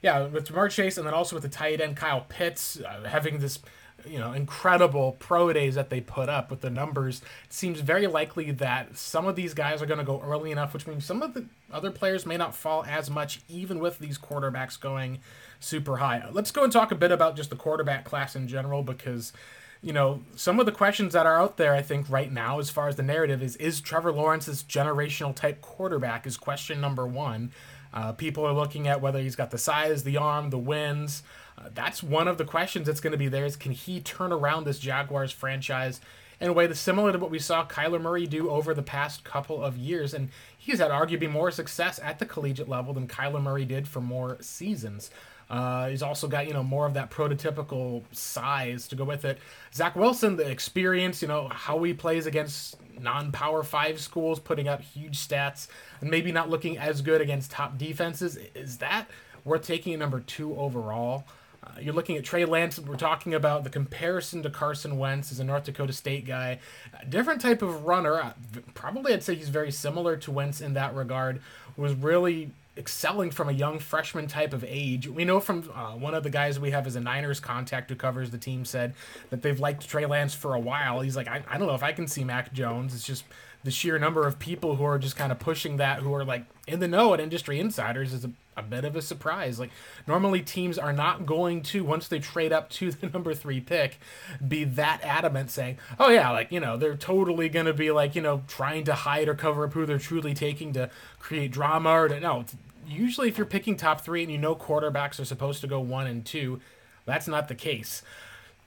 yeah, with Ja'Marr Chase and then also with the tight end Kyle Pitts uh, having this you know incredible pro days that they put up with the numbers. It seems very likely that some of these guys are going to go early enough, which means some of the other players may not fall as much, even with these quarterbacks going super high. Let's go and talk a bit about just the quarterback class in general because you know, some of the questions that are out there, I think, right now, as far as the narrative is, is Trevor Lawrence's generational type quarterback? Is question number one. Uh, people are looking at whether he's got the size, the arm, the wins. Uh, that's one of the questions that's going to be there is can he turn around this Jaguars franchise in a way that's similar to what we saw Kyler Murray do over the past couple of years? And he's had arguably more success at the collegiate level than Kyler Murray did for more seasons. Uh, he's also got you know more of that prototypical size to go with it. Zach Wilson, the experience, you know how he plays against non-power five schools, putting up huge stats, and maybe not looking as good against top defenses. Is that worth taking a number two overall? Uh, you're looking at Trey Lance. We're talking about the comparison to Carson Wentz as a North Dakota State guy. A different type of runner. Uh, probably I'd say he's very similar to Wentz in that regard. Was really excelling from a young freshman type of age. We know from uh, one of the guys we have as a Niners contact who covers the team said that they've liked Trey Lance for a while. He's like, I, I don't know if I can see Mac Jones. It's just the sheer number of people who are just kind of pushing that, who are like in the know at industry insiders, is a, a bit of a surprise. Like normally teams are not going to once they trade up to (laughs) the number three pick, be that adamant saying, oh yeah, like you know they're totally gonna be like you know trying to hide or cover up who they're truly taking to create drama or to no usually if you're picking top three and you know quarterbacks are supposed to go one and two, that's not the case.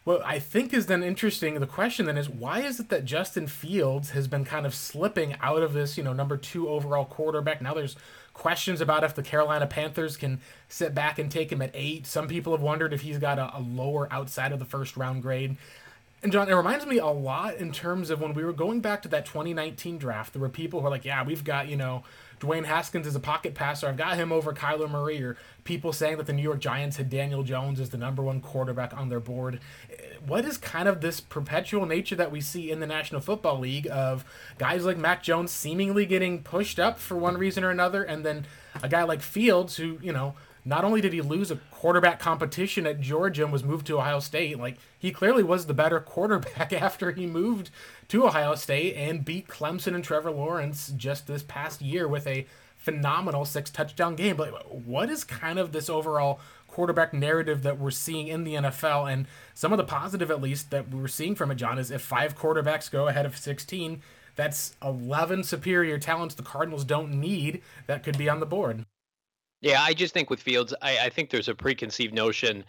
What I think is then interesting, the question then is why is it that Justin Fields has been kind of slipping out of this, you know, number two overall quarterback? Now there's questions about if the Carolina Panthers can sit back and take him at eight. Some people have wondered if he's got a, a lower outside of the first round grade. And John, it reminds me a lot in terms of when we were going back to that 2019 draft. There were people who were like, "Yeah, we've got you know Dwayne Haskins is a pocket passer. I've got him over Kyler Murray, or people saying that the New York Giants had Daniel Jones as the number one quarterback on their board. What is kind of this perpetual nature that we see in the National Football League of guys like Mac Jones seemingly getting pushed up for one reason or another, and then a guy like Fields who, you know, not only did he lose a quarterback competition at Georgia and was moved to Ohio State, like he clearly was the better (laughs) quarterback after he moved to Ohio State and beat Clemson and Trevor Lawrence just this past year with a phenomenal six touchdown game. But what is kind of this overall quarterback narrative that we're seeing in the NFL? And some of the positive, at least, that we're seeing from it, John, is if five quarterbacks go ahead of 16, that's 11 superior talents the Cardinals don't need that could be on the board. Yeah, I just think with Fields, I, I think there's a preconceived notion,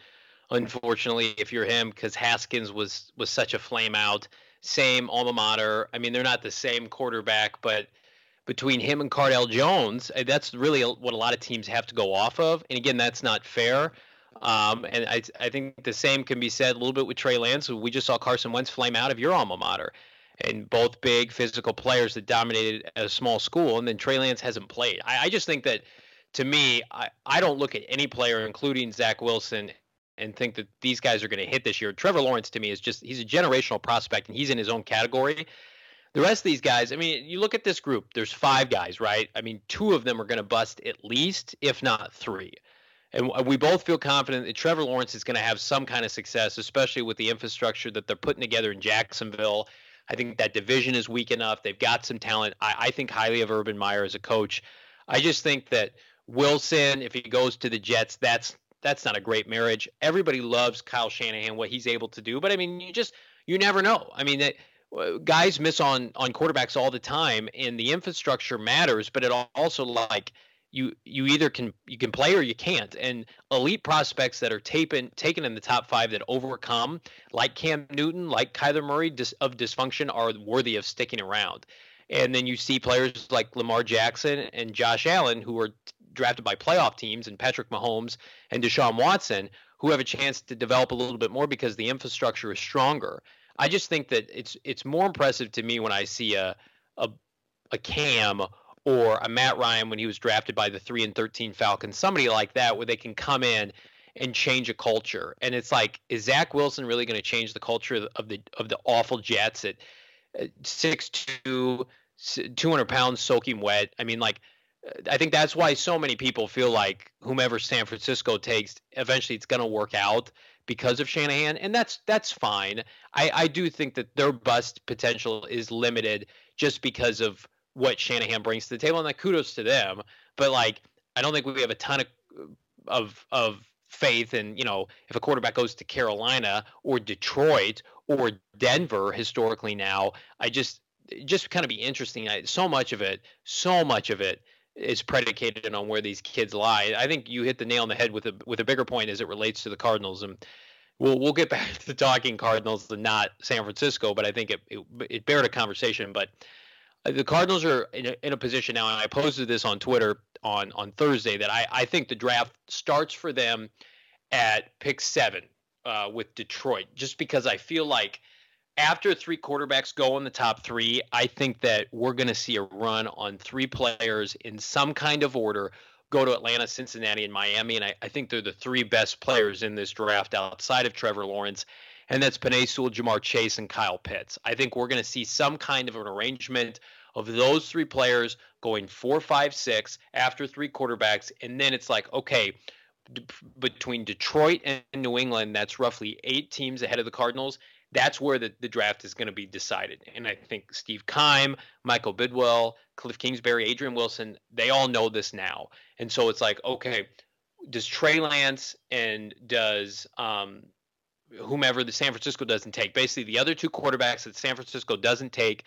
unfortunately, if you're him, because Haskins was was such a flame out. Same alma mater. I mean, they're not the same quarterback, but between him and Cardale Jones, eh, that's really what a lot of teams have to go off of. And again, that's not fair. Um, and I, I think the same can be said a little bit with Trey Lance. We just saw Carson Wentz flame out of your alma mater, and both big physical players that dominated a small school. And then Trey Lance hasn't played. I, I just think that to me, I, I don't look at any player, including Zach Wilson, and think that these guys are going to hit this year. Trevor Lawrence to me is just he's a generational prospect and he's in his own category. The rest of these guys, I mean, you look at this group, there's five guys, right? I mean, two of them are going to bust at least, if not three. And we both feel confident that Trevor Lawrence is going to have some kind of success, especially with the infrastructure that they're putting together in Jacksonville. I think that division is weak enough. They've got some talent. I, I think highly of Urban Meyer as a coach. I just think that Wilson, if he goes to the Jets, that's that's not a great marriage. Everybody loves Kyle Shanahan, what he's able to do, but I mean, you just you never know. I mean, that uh, guys miss on on quarterbacks all the time, and the infrastructure matters, but it also like you you either can you can play or you can't. And elite prospects that are taken taken in the top five that overcome, like Cam Newton, like Kyler Murray, dis, of dysfunction, are worthy of sticking around. And then you see players like Lamar Jackson and Josh Allen, who are drafted by playoff teams, and Patrick Mahomes and Deshaun Watson, who have a chance to develop a little bit more because the infrastructure is stronger. I just think that it's it's more impressive to me when I see a a, a Cam or a Matt Ryan when he was drafted by the 3 and 13 Falcons, somebody like that where they can come in and change a culture. And it's like, is Zach Wilson really going to change the culture of the of the awful Jets at 6'2", 200 pounds soaking wet? I mean, like, I think that's why so many people feel like whomever San Francisco takes, eventually it's going to work out because of Shanahan, and that's that's fine. I, I do think that their bust potential is limited just because of what Shanahan brings to the table, and like kudos to them. But like, I don't think we have a ton of of of faith in you know if a quarterback goes to Carolina or Detroit or Denver historically now. I just just kind of be interesting. I, so much of it, so much of it is predicated on where these kids lie. I think you hit the nail on the head with a with a bigger point as it relates to the Cardinals, and we'll we'll get (laughs) back to talking Cardinals and not San Francisco. But I think it it, it bared a conversation. But uh, the Cardinals are in a, in a position now, and I posted this on Twitter on on Thursday that I I think the draft starts for them at pick seven uh, with Detroit, just because I feel like after three quarterbacks go in the top three, I think that we're going to see a run on three players in some kind of order go to Atlanta, Cincinnati, and Miami. And I, I think they're the three best players in this draft outside of Trevor Lawrence. And that's Penei Sewell, Ja'Marr Chase, and Kyle Pitts. I think we're going to see some kind of an arrangement of those three players going four, five, six after three quarterbacks. And then it's like, okay, between Detroit and New England, that's roughly eight teams ahead of the Cardinals that's where the, the draft is going to be decided. And I think Steve Keim, Michael Bidwill, Cliff Kingsbury, Adrian Wilson, they all know this now. And so it's like, okay, does Trey Lance and does um, whomever the San Francisco doesn't take, basically the other two quarterbacks that San Francisco doesn't take,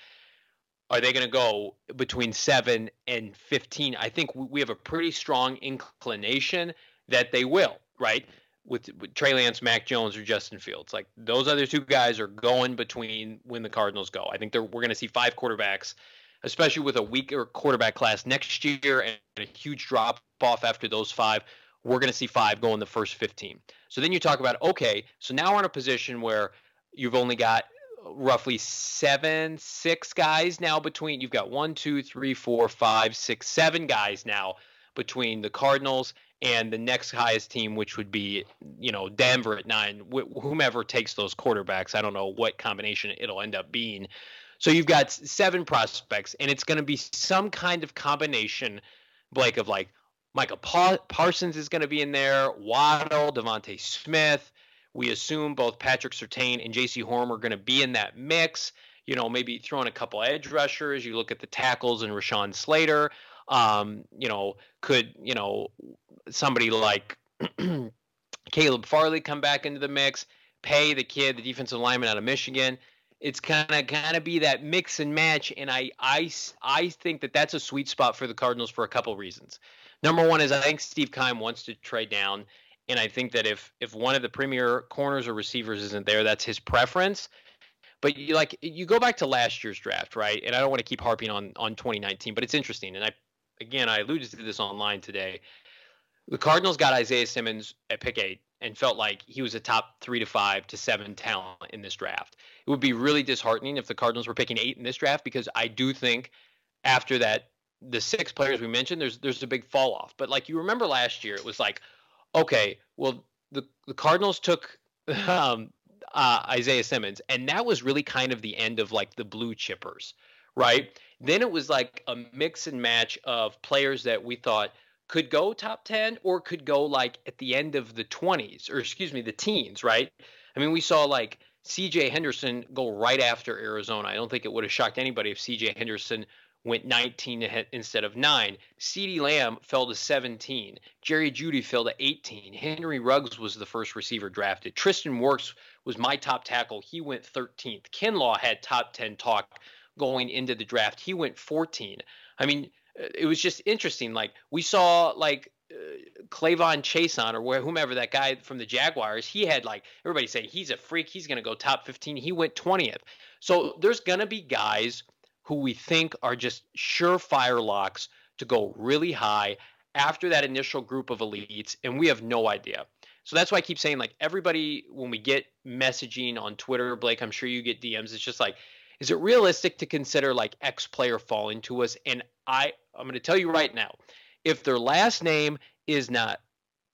are they going to go between seven and 15? I think we have a pretty strong inclination that they will, right? With, with Trey Lance, Mac Jones, or Justin Fields. Like those other two guys are going between when the Cardinals go. I think we're going to see five quarterbacks, especially with a weaker quarterback class next year and a huge drop off after those five. We're going to see five go in the first 15. So then you talk about okay, so now we're in a position where you've only got roughly seven, six guys now between. You've got one, two, three, four, five, six, seven guys now between the Cardinals and the next highest team, which would be, you know, Denver at nine, wh- whomever takes those quarterbacks. I don't know what combination it'll end up being. So you've got seven prospects, and it's going to be some kind of combination, Blake, of like Michael pa- Parsons is going to be in there, Waddle, DeVonta Smith. We assume both Patrick Surtain and Jaycee Horn are going to be in that mix. You know, maybe throwing a couple edge rushers. You look at the tackles and Rashawn Slater. Um, you know, could you know somebody like (clears throat) Caleb Farley come back into the mix? Paye the kid, the defensive lineman out of Michigan. It's kind of kind of be that mix and match, and I I I think that that's a sweet spot for the Cardinals for a couple reasons. Number one is I think Steve Keim wants to trade down, and I think that if if one of the premier corners or receivers isn't there, that's his preference. But you like you go back to last year's draft, right? And I don't want to keep harping on on 2019, but it's interesting. And I again, I alluded to this online today. The Cardinals got Isaiah Simmons at pick eight and felt like he was a top three to five to seven talent in this draft. It would be really disheartening if the Cardinals were picking eight in this draft because I do think after that, the six players we mentioned, there's there's a big fall off. But like you remember last year, it was like, okay, well the the Cardinals took (laughs) um, uh, Isaiah Simmons, and that was really kind of the end of like the blue chippers, right? Then it was like a mix and match of players that we thought could go top 10 or could go like at the end of the 20s or excuse me, the teens, right? I mean, we saw like CJ Henderson go right after Arizona. I don't think it would have shocked anybody if CJ Henderson went 19 instead of 9. CeeDee Lamb fell to 17. Jerry Jeudy fell to 18. Henry Ruggs was the first receiver drafted. Tristan Wirfs was my top tackle. He went 13th. Kinlaw had top 10 talk going into the draft. He went 14. I mean, uh, it was just interesting. Like we saw like uh, K'Lavon Chaisson or whomever that guy from the Jaguars, he had like everybody say he's a freak. He's going to go top 15. He went 20th. So there's going to be guys who we think are just surefire locks to go really high after that initial group of elites, and we have no idea. So that's why I keep saying, like, everybody, when we get messaging on Twitter, Blake, I'm sure you get DMs, it's just like, is it realistic to consider like X player falling to us? And I, I'm going to tell you right now, if their last name is not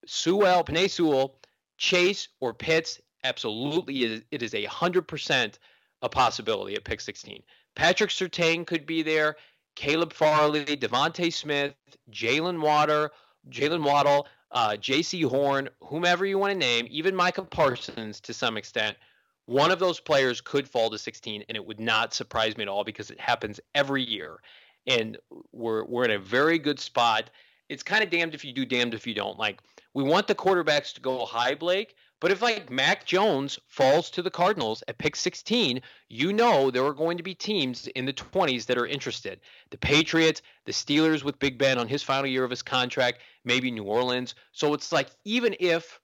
Sewell, Penei Sewell, Chase, or Pitts, absolutely, it is a hundred percent a possibility at pick 16. Patrick Surtain could be there. Caleb Farley, DeVonta Smith, Jalen Water, Jaylen Waddle, uh, Jaycee Horn, whomever you want to name, even Micah Parsons to some extent. One of those players could fall to 16, and it would not surprise me at all because it happens every year. And we're we're in a very good spot. It's kind of damned if you do, damned if you don't. Like we want the quarterbacks to go high, Blake, but if like Mac Jones falls to the Cardinals at pick 16, you know there are going to be teams in the 20s that are interested. The Patriots, the Steelers with Big Ben on his final year of his contract, maybe New Orleans. So it's like even if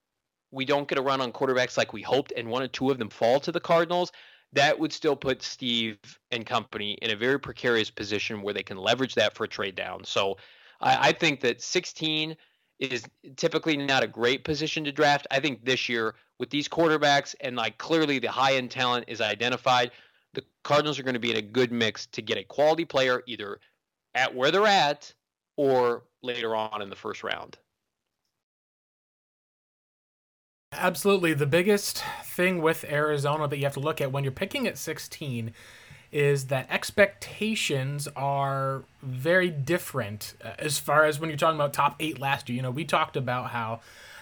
we don't get a run on quarterbacks like we hoped and one or two of them fall to the Cardinals, that would still put Steve and company in a very precarious position where they can leverage that for a trade down. So I, I think that 16 is typically not a great position to draft. I think this year with these quarterbacks and like clearly the high end talent is identified, the Cardinals are going to be in a good mix to get a quality player either at where they're at or later on in the first round. Absolutely. The biggest thing with Arizona that you have to look at when you're picking at 16 is that expectations are very different uh, as far as when you're talking about top eight last year. You know, we talked about how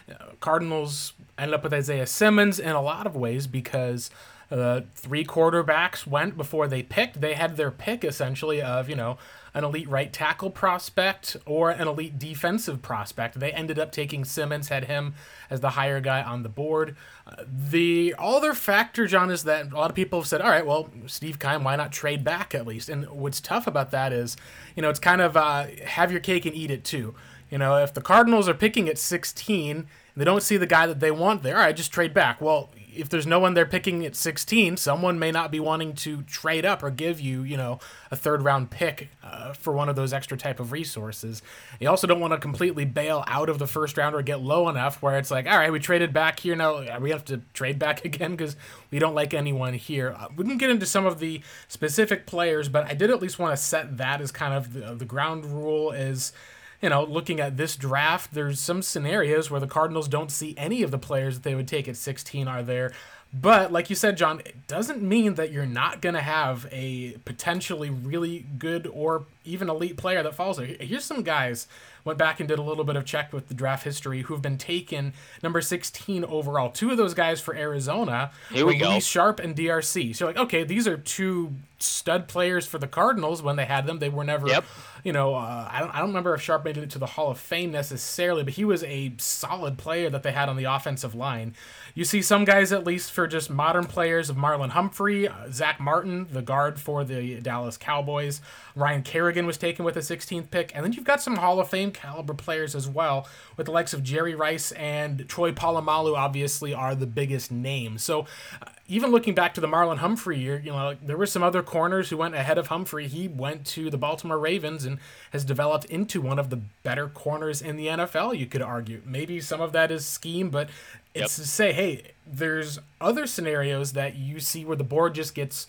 uh, Cardinals ended up with Isaiah Simmons in a lot of ways because uh, three quarterbacks went before they picked. They had their pick essentially of, you know, an elite right tackle prospect or an elite defensive prospect. They ended up taking Simmons, had him as the higher guy on the board. Uh, the other factor, John, is that a lot of people have said, all right, well, Steve Keim, why not trade back at least? And what's tough about that is, you know, it's kind of uh, have your cake and eat it too. You know, if the Cardinals are picking at 16 and they don't see the guy that they want there, all right, just trade back. Well, if there's no one they're picking at 16, someone may not be wanting to trade up or give you, you know, a third round pick uh, for one of those extra type of resources. You also don't want to completely bail out of the first round or get low enough where it's like, all right, we traded back here. Now we have to trade back (laughs) again because we don't like anyone here. Uh, we can get into some of the specific players, but I did at least want to set that as kind of the, the ground rule is you know, looking at this draft, there's some scenarios where the Cardinals don't see any of the players that they would take at 16 are there. But like you said, John, it doesn't mean that you're not going to have a potentially really good or even elite player that falls there. Here's some guys went back and did a little bit of check with the draft history who've been taken number 16 overall. Two of those guys for Arizona Here we go. Sharpe and DRC. So like, okay, these are two stud players for the Cardinals when they had them. They were never, Yep. you know, uh, I don't I don't remember if Sharpe made it to the Hall of Fame necessarily, but he was a solid player that they had on the offensive line. You see some guys at least for just modern players of Marlon Humphrey, uh, Zack Martin, the guard for the Dallas Cowboys. Ryan Kerrigan was taken with a 16th pick, and then you've got some Hall of Fame caliber players as well, with the likes of Jerry Rice and Troy Polamalu. Obviously, are the biggest names. So. Uh, even looking back to the Marlon Humphrey year, you know, like, there were some other corners who went ahead of Humphrey. He went to the Baltimore Ravens and has developed into one of the better corners in the NFL, you could argue. Maybe some of that is scheme, but it's Yep. to say, hey, there's other scenarios that you see where the board just gets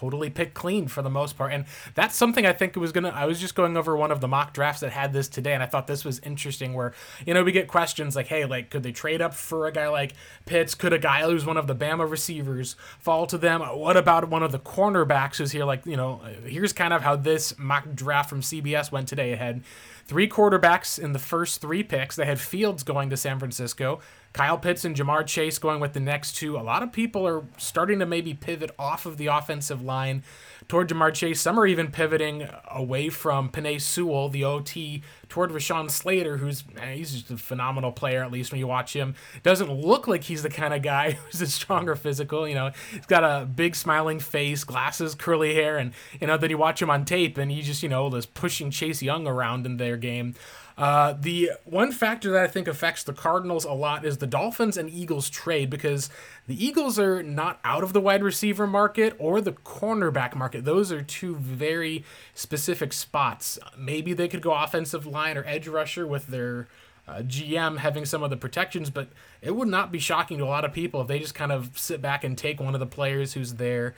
totally picked clean for the most part. And that's something I think it was gonna I was just going over one of the mock drafts that had this today and I thought this was interesting where, you know, we get questions like, hey, like could they trade up for a guy like Pitts? Could a guy who's one of the Bama receivers fall to them? What about one of the cornerbacks who's here? Like, you know, here's kind of how this mock draft from CBS went today. It had three quarterbacks in the first three picks. They had Fields going to San Francisco, Kyle Pitts and Ja'Marr Chase going with the next two. A lot of people are starting to maybe pivot off of the offensive line toward Ja'Marr Chase. Some are even pivoting away from Penei Sewell, the OT, toward Rashawn Slater, who's man, he's just a phenomenal player, at least when you watch him. Doesn't look like he's the kind of guy (laughs) who's a stronger physical. You know, he's got a big smiling face, glasses, curly hair, and you know, then you watch him on tape and he just, you know, is pushing Chase Young around in their game. Uh, the one factor that I think affects the Cardinals a lot is the Dolphins and Eagles trade because the Eagles are not out of the wide receiver market or the cornerback market. Those are two very specific spots. Maybe they could go offensive line or edge rusher with their uh, GM having some of the protections, but it would not be shocking to a lot of people if they just kind of sit back and take one of the players who's there.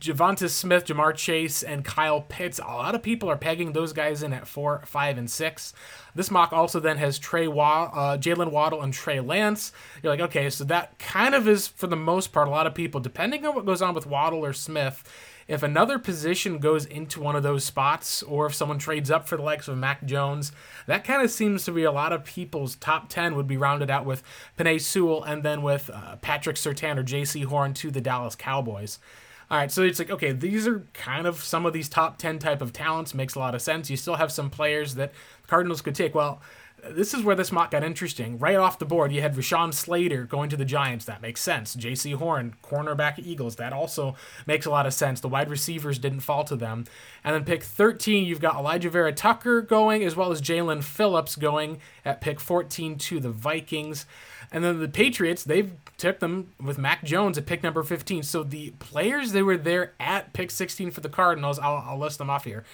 Devonta Smith, Ja'Marr Chase, and Kyle Pitts. A lot of people are pegging those guys in at four, five, and six. This mock also then has Trey Wa- uh, Jaylen Waddle and Trey Lance. You're like, okay, so that kind of is for the most part a lot of people, depending on what goes on with Waddle or Smith. If another position goes into one of those spots, or if someone trades up for the likes of Mac Jones, that kind of seems to be a lot of people's top 10 would be rounded out with Penei Sewell and then with uh, Patrick Surtain or Jaycee Horn to the Dallas Cowboys. All right, so it's like okay, these are kind of some of these top ten type of talents. Makes a lot of sense. You still have some players that Cardinals could take. Well, this is where this mock got interesting. Right off the board, you had Rashawn Slater going to the Giants. That makes sense. Jaycee Horn, cornerback Eagles. That also makes a lot of sense. The wide receivers didn't fall to them. And then pick 13, you've got Alijah Vera Tucker going, as well as Jaelan Phillips going at pick 14 to the Vikings. And then the Patriots, they've took them with Mac Jones at pick number 15. So the players they were there at pick 16 for the Cardinals, I'll, I'll list them off here.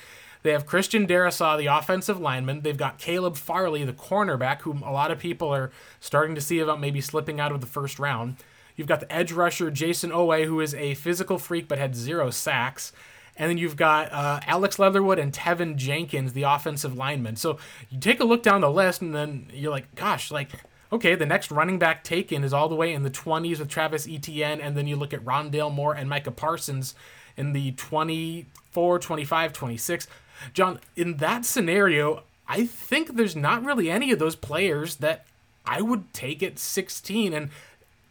They have Christian Darrisaw, the offensive lineman. They've got Caleb Farley, the cornerback, whom a lot of people are starting to see about maybe slipping out of the first round. You've got the edge rusher Jayson Oweh, who is a physical freak but had zero sacks. And then you've got uh, Alex Leatherwood and Teven Jenkins, the offensive lineman. So you take a look down the list, and then you're like, gosh, like okay, the next running back taken is all the way in the 20s with Travis Etienne, and then you look at Rondale Moore and Micah Parsons in the 24, 25, 26. John, in that scenario, I think there's not really any of those players that I would take at 16. And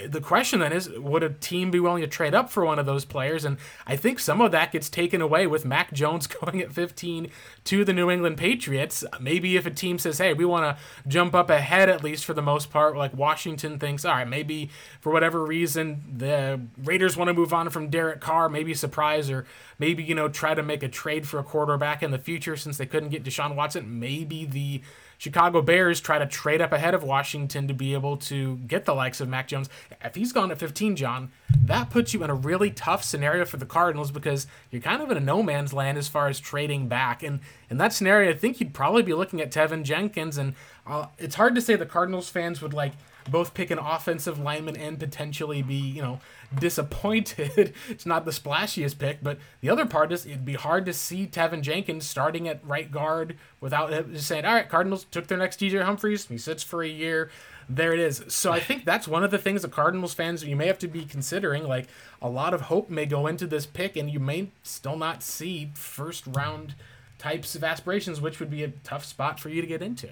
the question then is would a team be willing to trade up for one of those players? And i think some of that gets taken away with mac (laughs) jones going at 15 to the new england patriots. Maybe if a team says hey we want to jump up ahead at least for the most part like washington thinks all right maybe for whatever reason the raiders want to move on from derek carr maybe surprise or maybe you know try to make a trade for a quarterback in the future since they couldn't get deshaun watson. Maybe the Chicago Bears try to trade up ahead of Washington to be able to get the likes of Mac Jones. If he's gone at 15, John, that puts you in a really tough scenario for the Cardinals because you're kind of in a no man's land as far as trading back. And in that scenario, I think you'd probably be looking at Teven Jenkins. And uh, it's hard to say the Cardinals fans would like both pick an offensive lineman and potentially be, you know, disappointed. (laughs) it's not the splashiest pick, but the other part is it'd be hard to see Teven Jenkins starting at right guard without just saying, all right, Cardinals took their next DJ Humphries. He sits for a year. There it is. So I think that's one of the things that Cardinals fans you may have to be considering. Like a lot of hope may go into this pick, and you may still not see first round types of aspirations, which would be a tough spot for you to get into.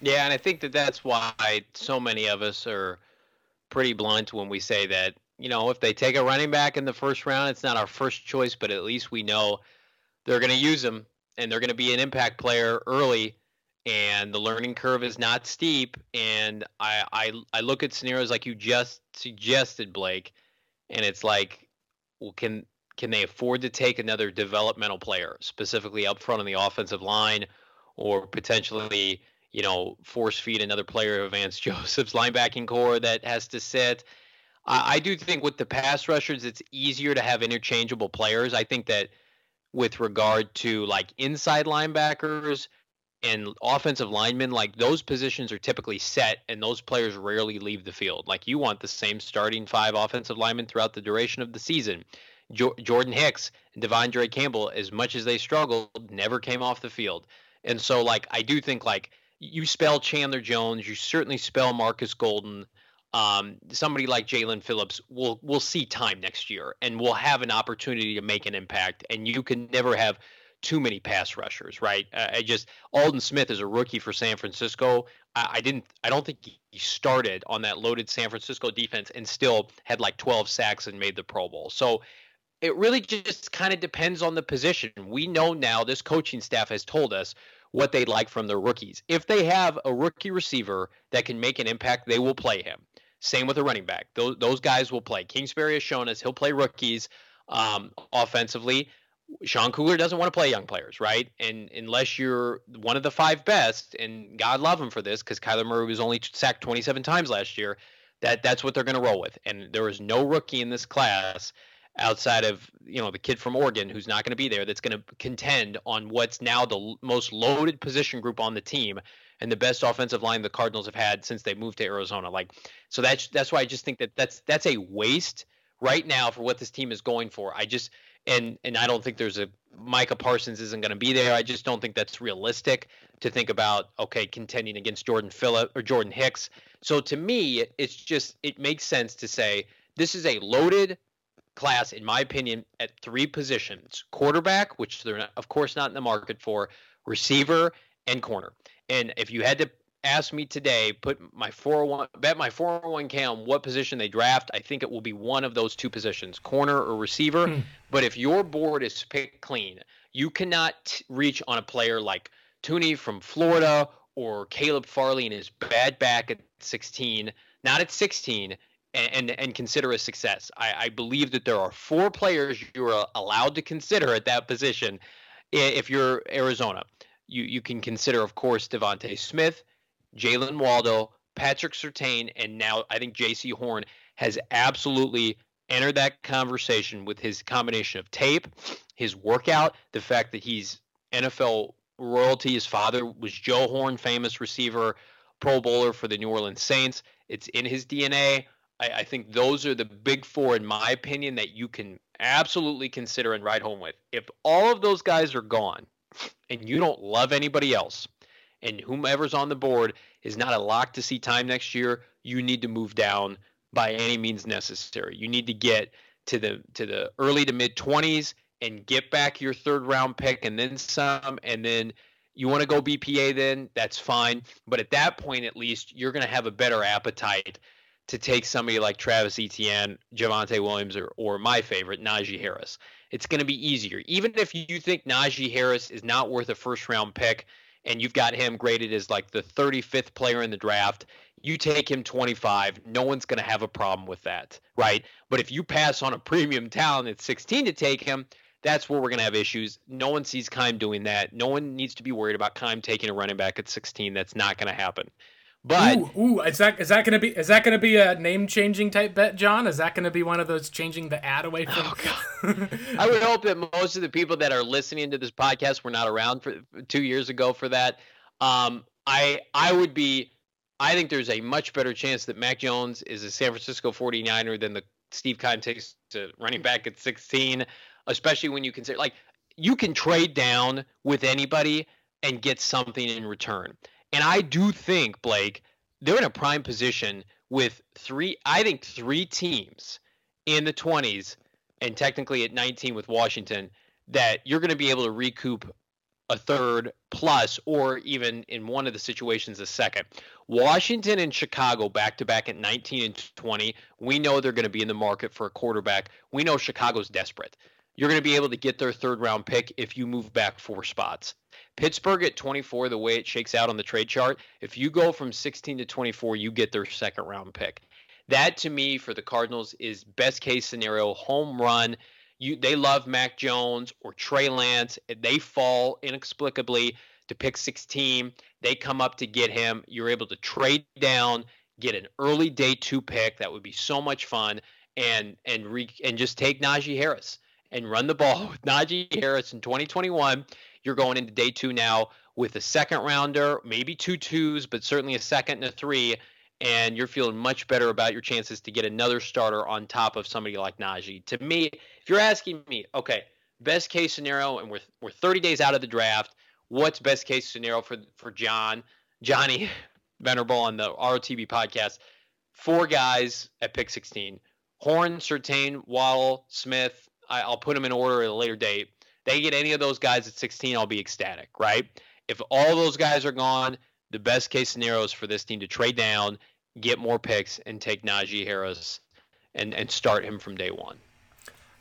Yeah, and I think that that's why so many of us are pretty blunt when we say that, you know, if they take a running back in the first round, it's not our first choice, but at least we know they're going to use him and they're going to be an impact player early. And the learning curve is not steep. And I, I I look at scenarios like you just suggested Blake and it's like well can can they afford to take another developmental player specifically up front on the offensive line or potentially you know, force feed another player of Vance (laughs) Joseph's linebacking corps that has to sit. I, I do think with the pass rushers, it's easier to have interchangeable players. I think that with regard to like inside linebackers and offensive linemen, like those positions are typically set and those players rarely leave the field. Like you want the same starting five offensive linemen throughout the duration of the season. Jo- Jordan Hicks and De'Vondre Campbell, as much as they struggled, never came off the field. And so, like, I do think like you spell Chandler Jones, you certainly spell Marcus Golden. Um, somebody like Jaelan Phillips will will see time next year and will have an opportunity to make an impact. And you can never have too many pass rushers, right? Uh, I just Aldon Smith is a rookie for San Francisco. I, I didn't. I don't think he started on that loaded San Francisco defense and still had like 12 sacks and made the Pro Bowl. So it really just kind of depends on the position. We know now this coaching staff has told us what they'd like from their rookies. If they have a rookie receiver that can make an impact, they will play him. Same with a running back. Those, those guys will play. Kingsbury has shown us he'll play rookies um, offensively. Sean Kugler doesn't want to play young players, right? And unless you're one of the five best, and God love him for this, because Kyler Murray was only sacked 27 times last year, that that's what they're going to roll with. And there is no rookie in this class outside of you know the kid from Oregon who's not going to be there that's going to contend on what's now the most loaded position group on the team and the best offensive line the Cardinals have had since they moved to Arizona. Like so that's that's why I just think that that's that's a waste right now for what this team is going for. I just and and I don't think there's a Micah Parsons isn't going to be there. I just don't think that's realistic to think about. Okay, contending against Jordan Phillip or Jordan Hicks. So to me, it's just it makes sense to say this is a loaded class, in my opinion, at three positions: quarterback, which they're not, of course not in the market for, receiver, and corner. And if you had to ask me today, put my 401 bet my 401k on what position they draft, I think it will be one of those two positions, corner or receiver. Hmm. But if your board is picked clean, you cannot t- reach on a player like Toney from Florida or Caleb Farley and his bad back at 16, not at 16, and and, and consider a success. I, I believe that there are four players you're allowed to consider at that position if you're Arizona. You you can consider, of course, DeVonta Smith, Jaylen Waddle, Patrick Surtain, and now I think Jaycee Horn has absolutely entered that conversation with his combination of tape, his workout, the fact that he's NFL royalty. His father was Joe Horn, famous receiver, Pro Bowler for the New Orleans Saints. It's in his DNA. I, I think those are the big four, in my opinion, that you can absolutely consider and ride home with. If all of those guys are gone and you don't love anybody else, and whomever's on the board is not a lock to see time next year, you need to move down by any means necessary. You need to get to the to the early to mid 20s and get back your third round pick and then some and then you want to go BPA then that's fine, but at that point at least you're going to have a better appetite to take somebody like Travis Etienne, Javonte Williams, or, or my favorite, Najee Harris. It's going to be easier. Even if you think Najee Harris is not worth a first round pick, and you've got him graded as like the 35th player in the draft, you take him 25. No one's going to have a problem with that, right? But if you pass on a premium talent at 16 to take him, that's where we're going to have issues. No one sees Keim doing that. No one needs to be worried about Keim taking a running back at 16. That's not going to happen. But ooh, ooh, is that is that gonna be is that gonna be a name changing type bet, John? Is that gonna be one of those changing the ad away from? Oh, (laughs) I would hope that most of the people that are listening to this podcast were not around for two years ago for that. Um, I I would be. I think there's a much better chance that Mac Jones is a San Francisco 49er than the Steve Keim takes to running back at 16, especially when you consider like you can trade down with anybody and get something in return. And I do think, Blake, they're in a prime position with three, I think, three teams in the 20s and technically at 19 with Washington that you're going to be able to recoup a third plus, or even in one of the situations, a second. Washington and Chicago back to back at 19 and 20. We know they're going to be in the market for a quarterback. We know Chicago's desperate. You're going to be able to get their third round pick if you move back four spots. Pittsburgh at 24, the way it shakes out on the trade chart, if you go from 16 to 24, you get their second round pick. That to me for the Cardinals is best case scenario home run. You they love Mac Jones or Trey Lance. They fall inexplicably to pick 16. They come up to get him. You're able to trade down, get an early day two pick. That would be so much fun. And and re, and just take Najee Harris and run the ball (laughs) with Najee Harris in 2021 you're going into day two now with a second rounder, maybe two twos, but certainly a second and a three, and you're feeling much better about your chances to get another starter on top of somebody like Najee. To me, if you're asking me, okay, best case scenario, and we're we're 30 days out of the draft, what's best case scenario for for John, Johnny (laughs) Venerable on the ROTB podcast? Four guys at pick 16: Horn, Surtain, Waddle, Smith. I, will put them in order at a later date they get any of those guys at 16, I'll be ecstatic, right? If all those guys are gone, the best case scenario is for this team to trade down, get more picks, and take Najee Harris and, and start him from day one.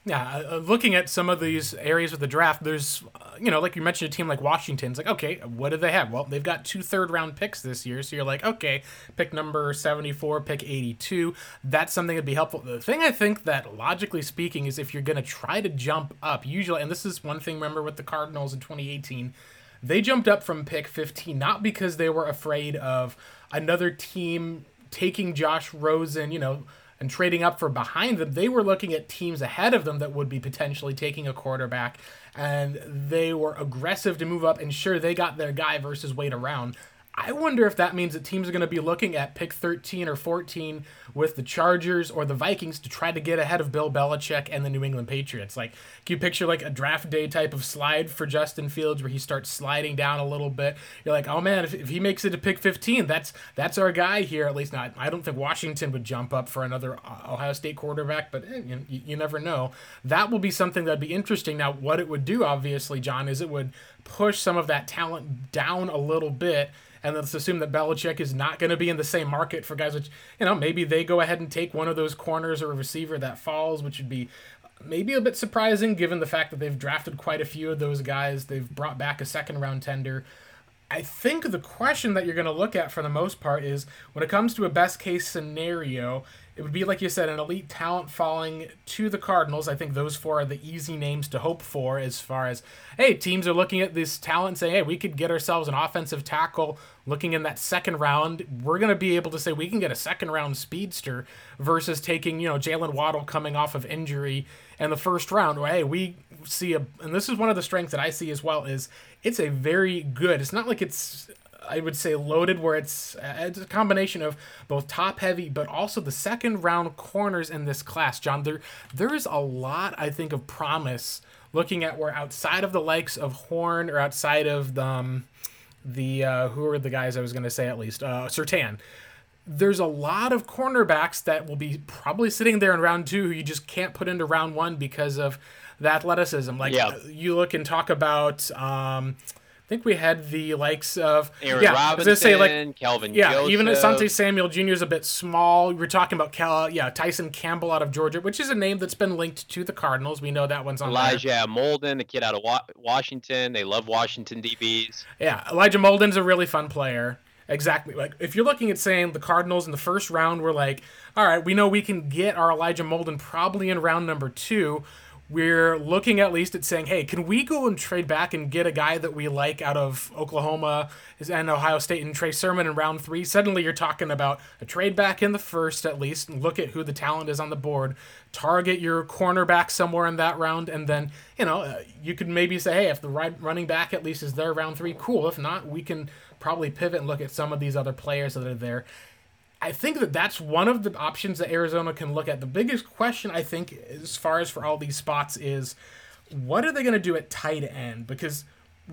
Yeah, uh, uh, looking at some of these areas of the draft, there's, uh, you know, like you mentioned, a team like Washington's like, okay, what do they have? Well, they've got two third round picks this year. So you're like, okay, pick number 74, pick 82. That's something that'd be helpful. The thing I think that, logically speaking, is if you're going to try to jump up, usually, and this is one thing, remember, with the Cardinals in 2018, they jumped up from pick 15, not because they were afraid of another team taking Josh Rosen, you know, and trading up for behind them, they were looking at teams ahead of them that would be potentially taking a quarterback, and they were aggressive to move up. And sure, they got their guy versus wait around. I wonder if that means that teams are going to be looking at pick 13 or 14 with the Chargers or the Vikings to try to get ahead of Bill Belichick and the New England Patriots. Like, can you picture like a draft day type of slide for Justin Fields where he starts sliding down a little bit? You're like, oh man, if, if he makes it to pick 15, that's that's our guy here. At least not. I don't think Washington would jump up for another Ohio State quarterback, but eh, you, you never know. That will be something that'd be interesting. Now, what it would do, obviously, John, is it would push some of that talent down a little bit and let's assume that Belichick is not going to be in the same market for guys which you know maybe they go ahead and take one of those corners or a receiver that falls, which would be maybe a bit surprising given the fact that they've drafted quite a few of those guys. They've brought back a second round tender. I think the question that you're going to look at for the most part is when it comes to a best case scenario, it would be like you said, an elite talent falling to the Cardinals. I think those four are the easy names to hope for as far as hey, teams are looking at this talent and say, hey, we could get ourselves an offensive tackle looking in that second round. We're gonna be able to say we can get a second round speedster versus taking, you know, Jaylen Waddle coming off of injury in the first round. Well, hey, we see a and this is one of the strengths that I see as well, is it's a very good, it's not like it's I would say loaded, where it's uh, it's a combination of both top heavy, but also the second round corners in this class. John, there there is a lot I think of promise looking at where outside of the likes of Horn or outside of the um, the uh, who are the guys I was going to say at least uh, Surtain. There's a lot of cornerbacks that will be probably sitting there in round two who you just can't put into round one because of the athleticism. Like yeah. you look and talk about. Um, I think we had the likes of Aaron yeah, Robinson, I was gonna say like Kelvin. Yeah, Joseph. even Asante Samuel Jr. is a bit small. We are talking about Cal, yeah, Tyson Campbell out of Georgia, which is a name that's been linked to the Cardinals. We know that one's on. Elijah there. Molden, the kid out of Washington. They love Washington DBs. Yeah, Elijah Molden's a really fun player. Exactly. Like if you're looking at saying the Cardinals in the first round were like, all right, we know we can get our Elijah Molden probably in round number two we're looking at least at saying, hey, can we go and trade back and get a guy that we like out of Oklahoma and Ohio State and Trey Sermon in round three? Suddenly you're talking about a trade back in the first at least, and look at who the talent is on the board. Target your cornerback somewhere in that round, and then, you know, uh, you could maybe say, hey, if the right running back at least is there round three, cool. If not, we can probably pivot and look at some of these other players that are there. I think that that's one of the options that Arizona can look at. The biggest question I think, as far as for all these spots, is what are they going to do at tight end? Because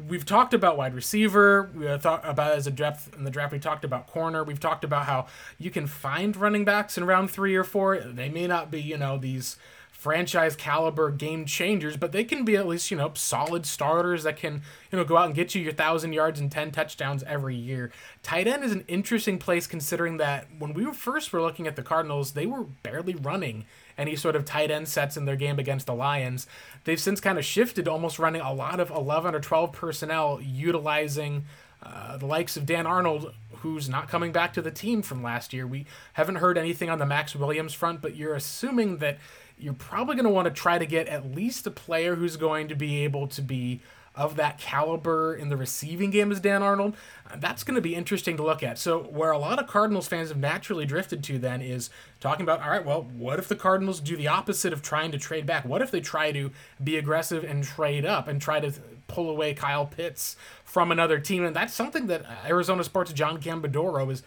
we've talked about wide receiver. We thought about as a depth in the draft. We talked about corner. We've talked about how you can find running backs in round three or four. They may not be, you know, these franchise caliber game changers, but they can be at least, you know, solid starters that can, you know, go out and get you your thousand yards and 10 touchdowns every year. Tight end is an interesting place considering that when we were first were looking at the Cardinals, they were barely running any sort of tight end sets in their game against the Lions. They've since kind of shifted almost running a lot of 11 or 12 personnel utilizing uh, the likes of Dan Arnold, who's not coming back to the team from last year. We haven't heard anything on the Maxx Williams front, but you're assuming that you're probably going to want to try to get at least a player who's going to be able to be of that caliber in the receiving game as Dan Arnold. Uh, that's going to be interesting to look at. So, where a lot of Cardinals fans have naturally drifted to then is talking about, all right, well, what if the Cardinals do the opposite of trying to trade back? What if they try to be aggressive and trade up and try to pull away Kyle Pitts from another team? And that's something that Arizona Sports' John Gambadoro is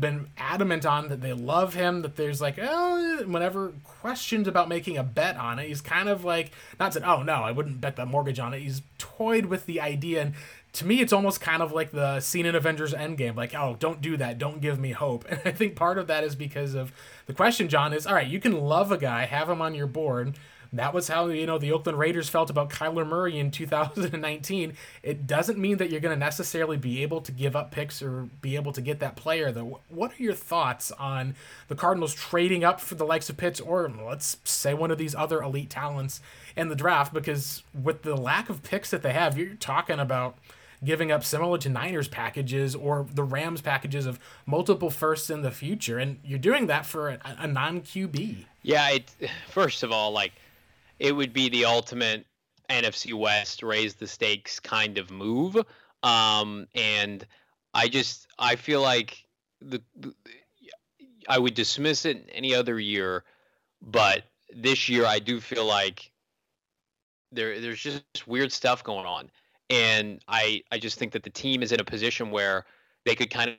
been adamant on that they love him that there's like eh, oh whenever questions about making a bet on it. He's kind of like not said oh no i wouldn't bet the mortgage on it. He's toyed with the idea and to me it's almost kind of like the scene in avengers endgame like oh don't do that don't give me hope. (laughs) And i think part of that is because of the question john is all right you can love a guy have him on your board that was how you know the Oakland Raiders felt about Kyler Murray in 2019. It doesn't mean that you're going to necessarily be able to give up picks or be able to get that player. Though, what are your thoughts on the Cardinals trading up for the likes of Pitts or let's say one of these other elite talents in the draft? Because with the lack of picks that they have, you're talking about giving up similar to Niners packages or the Rams packages of multiple firsts in the future, and you're doing that for a, a non QB. Yeah, it, first of all, like it would be the ultimate NFC West raise the stakes kind of move, um, and I just I feel like the, the I would dismiss it any other year, but this year I do feel like there there's just weird stuff going on. And I I just think that the team is in a position where they could kind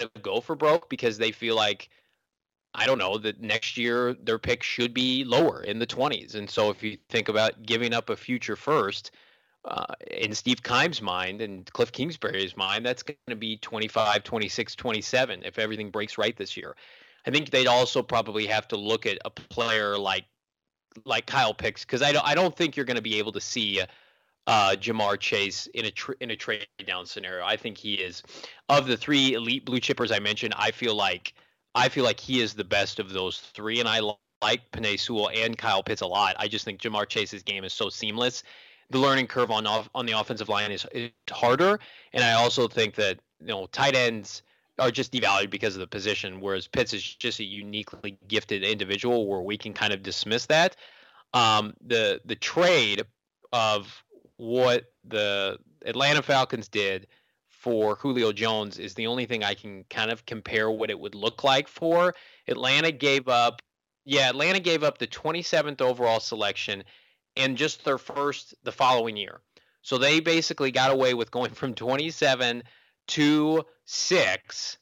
of go for broke because they feel like I don't know that next year their pick should be lower in the 20s. And so if you think about giving up a future first, uh, in Steve Keim's mind and Cliff Kingsbury's mind, that's going to be 25, 26, 27 if everything breaks right this year. I think they'd also probably have to look at a player like like Kyle Pitts because I don't I don't think you're going to be able to see uh, Ja'Marr Chase in a in a trade down scenario. I think he is of the three elite blue chippers I mentioned. I feel like I feel like he is the best of those three, and I like Penei Sewell and Kyle Pitts a lot. I just think Ja'Marr Chase's game is so seamless. The learning curve on off, on the offensive line is, is harder, and I also think that you know tight ends are just devalued because of the position, whereas Pitts is just a uniquely gifted individual where we can kind of dismiss that. Um, the the trade of what the Atlanta Falcons did for Julio Jones is the only thing I can kind of compare what it would look like for. Atlanta gave up, yeah, Atlanta gave up the 27th overall selection and just their first the following year. So they basically got away with going (laughs) from 27 to 6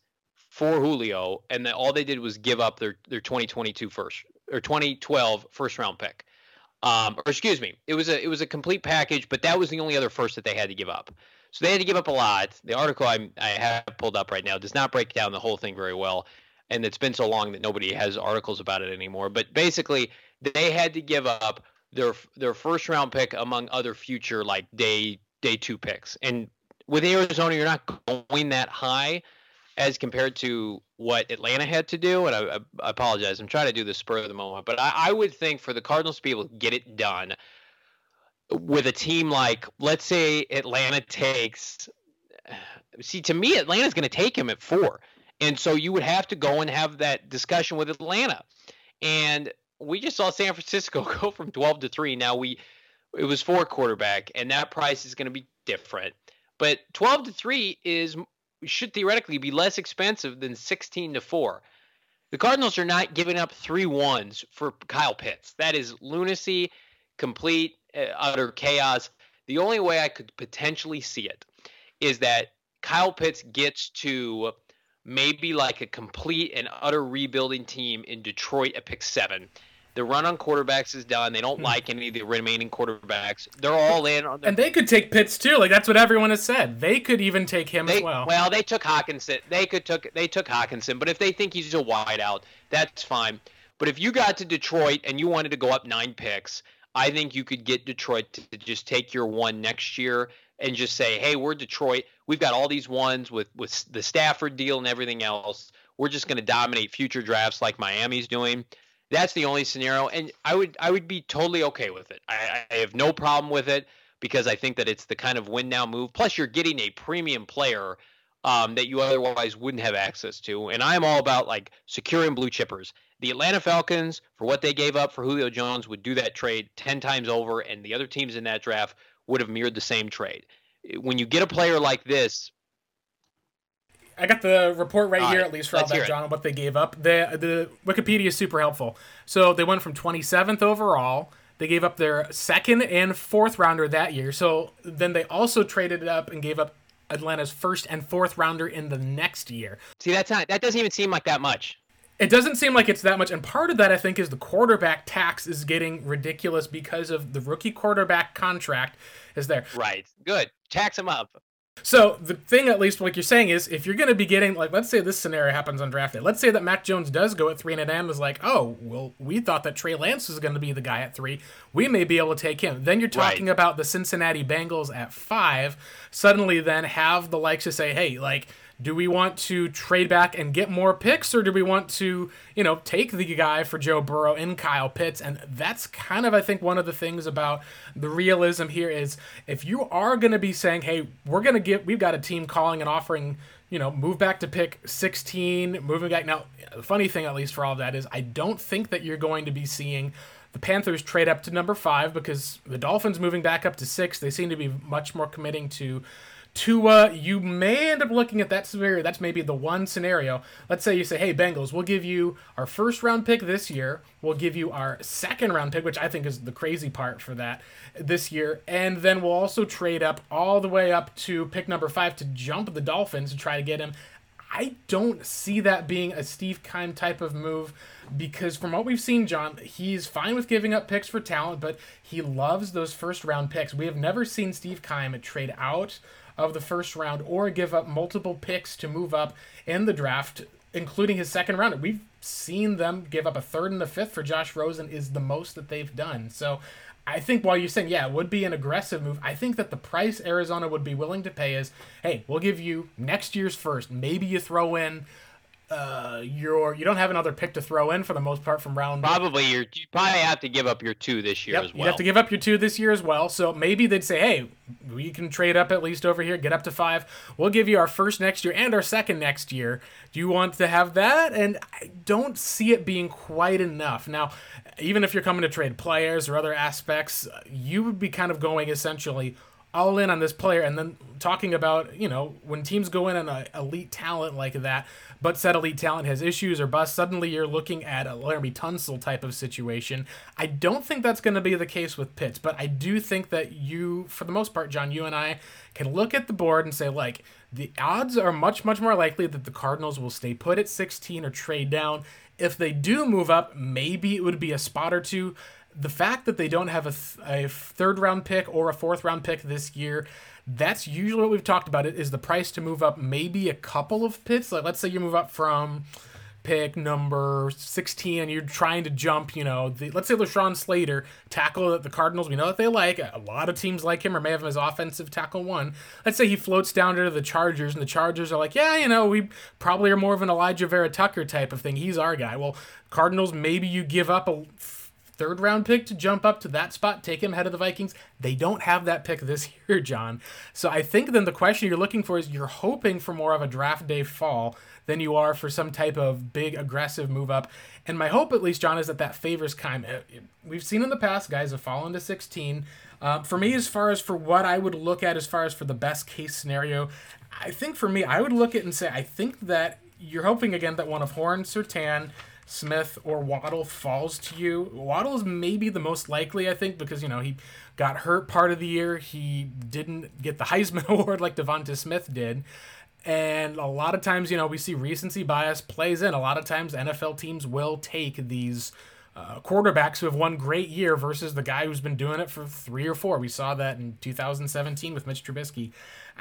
for Julio, and all they did was give up their, their 2022 first or 2012 first round pick. Um, or excuse me, it was a it was a complete package, but that was the only other first that they had to give up. So they had to give up a lot. The article I, I have pulled up right now does not break down the whole thing very well, and it's been so long that nobody has articles about it anymore. But basically, they had to give up their their first round pick among other future like day day two picks. And with Arizona, you're not going that high as compared to what Atlanta had to do. And I, I, apologize, I'm trying to do the spur of the moment, but I, I would think for the Cardinals to be able to get it done with a team like, let's say Atlanta takes. See, to me, Atlanta's going to take him at four. And so you would have to go and have that discussion with Atlanta. And we just saw San Francisco (laughs) go from 12 to 3. Now we it was four quarterback and that price is going to be different. But 12 to 3 is should theoretically be less expensive than 16 to 4. The Cardinals are not giving up three ones for Kyle Pitts. That is lunacy, complete uh, utter chaos. The only way I could potentially see it is that Kyle Pitts gets to maybe like a complete and utter rebuilding team in Detroit at pick seven the run on quarterbacks is done. They don't hmm. like any of the remaining quarterbacks. They're all in on. Their- and they could take Pitts too. Like that's what everyone has said. They could even take him they, as well. Well, they took Hockenson. They could took they took Hockenson. But if they think he's a wideout, that's fine. But if you got to Detroit and you wanted to go up nine picks, I think you could get Detroit to just take your one next year and just say, "Hey, we're Detroit. We've got all these ones with with the Stafford deal and everything else. We're just going to dominate future drafts like Miami's doing." That's the only scenario, and I would I would be totally okay with it. I, I have no problem with it because I think that it's the kind of win now move. Plus, you're getting a premium player um, that you otherwise wouldn't have access to. And I'm all about like securing blue chippers. The Atlanta Falcons, for what they gave up for Julio Jones, would do that trade 10 times over, and the other teams in that draft would have mirrored the same trade. When you get a player like this, I got the report right all here, at least for all that, John, on what they gave up. The the Wikipedia is super helpful. So they went from 27th overall. They gave up their second and fourth rounder that year. So then they also traded it up and gave up Atlanta's first and fourth rounder in the next year. See, that's not that doesn't even seem like that much. It doesn't seem like it's that much, and part of that I think is the quarterback tax is getting ridiculous because of the rookie quarterback contract is there. Right. Good. Tax him up. So the thing, at least, like you're saying, is if you're going to be getting, like, let's say this scenario happens on draft day. Let's say that Mac Jones does go at three, and Adam is like, oh, well, we thought that Trey Lance was going to be the guy at three. We may be able to take him. Then you're talking Right. about the Cincinnati Bengals at five. Suddenly, then have the likes to say, hey, like, do we want to trade back and get more picks, or do we want to, you know, take the guy for Joe Burrow and Kyle Pitts? And that's kind of, I think, one of the things about the realism here is if you are going to be saying, hey, we're going to get, we've got a team calling and offering, you know, move back to pick 16, moving back. Now, the funny thing, at least for all of that, is I don't think that you're going to be seeing the Panthers trade up to number five because the Dolphins moving back up to six, they seem to be much more committing to Tua, uh, you may end up looking at that scenario. That's maybe the one scenario. Let's say you say, hey, Bengals, we'll give you our first round pick this year. We'll give you our second round pick, which I think is the crazy part for that this year. And then we'll also trade up all the way up to pick number five to jump the Dolphins to try to get him. I don't see that being a Steve Keim type of move because from what we've seen, John, he's fine with giving up picks for talent, but he loves those first round picks. We have never seen Steve Keim trade out of the first round or give up multiple picks to move up in the draft, including his second round. We've seen them give up a third and a fifth for Josh Rosen is the most that they've done. So I think while you're saying, yeah, it would be an aggressive move, I think that the price Arizona would be willing to pay is, hey, we'll give you next year's first. Maybe you throw in uh your you don't have another pick to throw in for the most part from round Probably you're, you probably have to give up your two this year Yep, as well. you have to give up your two this year as well. So maybe they'd say, hey, we can trade up at least over here, get up to five. We'll give you our first next year and our second next year. Do you want to have that? And I don't see it being quite enough. Now, even if you're coming to trade players or other aspects, you would be kind of going essentially all in on this player and then talking about, you know, when teams go in on a elite talent like that, but said elite talent has issues or bust suddenly you're looking at a Laremy Tunsil type of situation. I don't think that's going to be the case with Pitts, but I do think that you, for the most part, John, you and I can look at the board and say, like, the odds are much, much more likely that the Cardinals will stay put at 16 or trade down. If they do move up, maybe it would be a spot or two the fact that they don't have a, th- a third round pick or a fourth round pick this year that's usually what we've talked about it is the price to move up maybe a couple of picks. Like let's say you move up from pick number 16 and you're trying to jump you know the, let's say Rashawn Slater tackle that the Cardinals. We know that they like a lot of teams like him or may have him as offensive tackle one. Let's say he floats down to the Chargers and the Chargers are like yeah you know we probably are more of an Alijah Vera Tucker type of thing. He's our guy. Well Cardinals maybe you give up a third round pick to jump up to that spot, take him ahead of the Vikings. They don't have that pick this (laughs) year, John. So I think then the question you're looking for is you're hoping for more of a draft day fall than you are for some type of big aggressive move up. And my hope, at least, John, is that that favors Keim. Uh, We've seen in the past guys have fallen to 16. Uh, for me, as far as for what I would look at, as far as for the best case scenario, I think for me, I would look at and say, I think that you're hoping again that one of Horn, Surtain, Smith or Waddle falls to you. Waddle is maybe the most likely, I think, because you know he got hurt part of the year. He didn't get the Heisman (laughs) Award like DeVonta Smith did. And a lot of times, you know, we see recency bias plays in. A lot of times, NFL teams will take these uh, quarterbacks who have one great year versus the guy who's been doing it for three or four. We saw that in 2017 with Mitch Trubisky.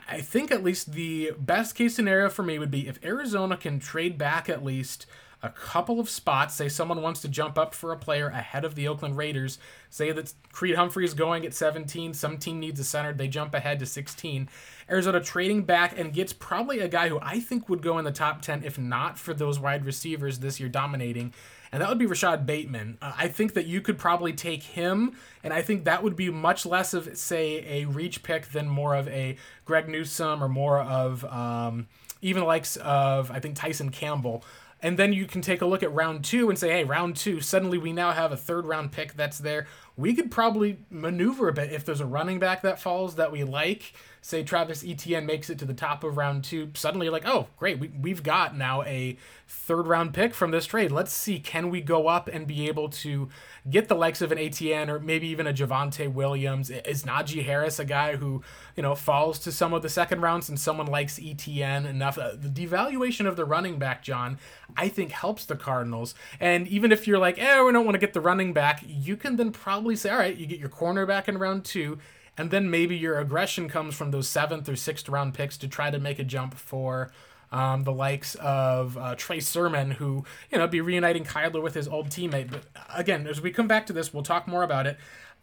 I think at least the best case scenario for me would be if Arizona can trade back at least a couple of spots. Say someone wants to jump up for a player ahead of the Oakland Raiders. Say that Creed Humphrey is going at 17. Some team needs a center. They jump ahead to 16. Arizona trading back and gets probably a guy who I think would go in the top 10 if not for those wide receivers this year dominating. And that would be Rashod Bateman. Uh, I think that you could probably take him, and I think that would be much less of, say, a reach pick than more of a Greg Newsome or more of um, even likes of, I think, Tyson Campbell. And then you can take a look at round two and say, hey, round two, suddenly we now have a third round pick that's there. We could probably maneuver a bit if there's a running back that falls that we like. Say Travis Etienne makes it to the top of round two. Suddenly you're like, oh, great, we, we've got now a third round pick from this trade. Let's see, can we go up and be able to get the likes of an Etienne or maybe even a Javonte Williams? Is Najee Harris a guy who, you know, falls to some of the second rounds and someone likes Etienne enough? Uh, the devaluation of the running back, John, I think helps the Cardinals. And even if you're like, eh, we don't want to get the running back, you can then probably say, all right, you get your cornerback in round two and then maybe your aggression comes from those seventh or sixth round picks to try to make a jump for um, the likes of uh, Trey Sermon, who you know be reuniting Kyler with his old teammate. But again, as we come back to this, we'll talk more about it.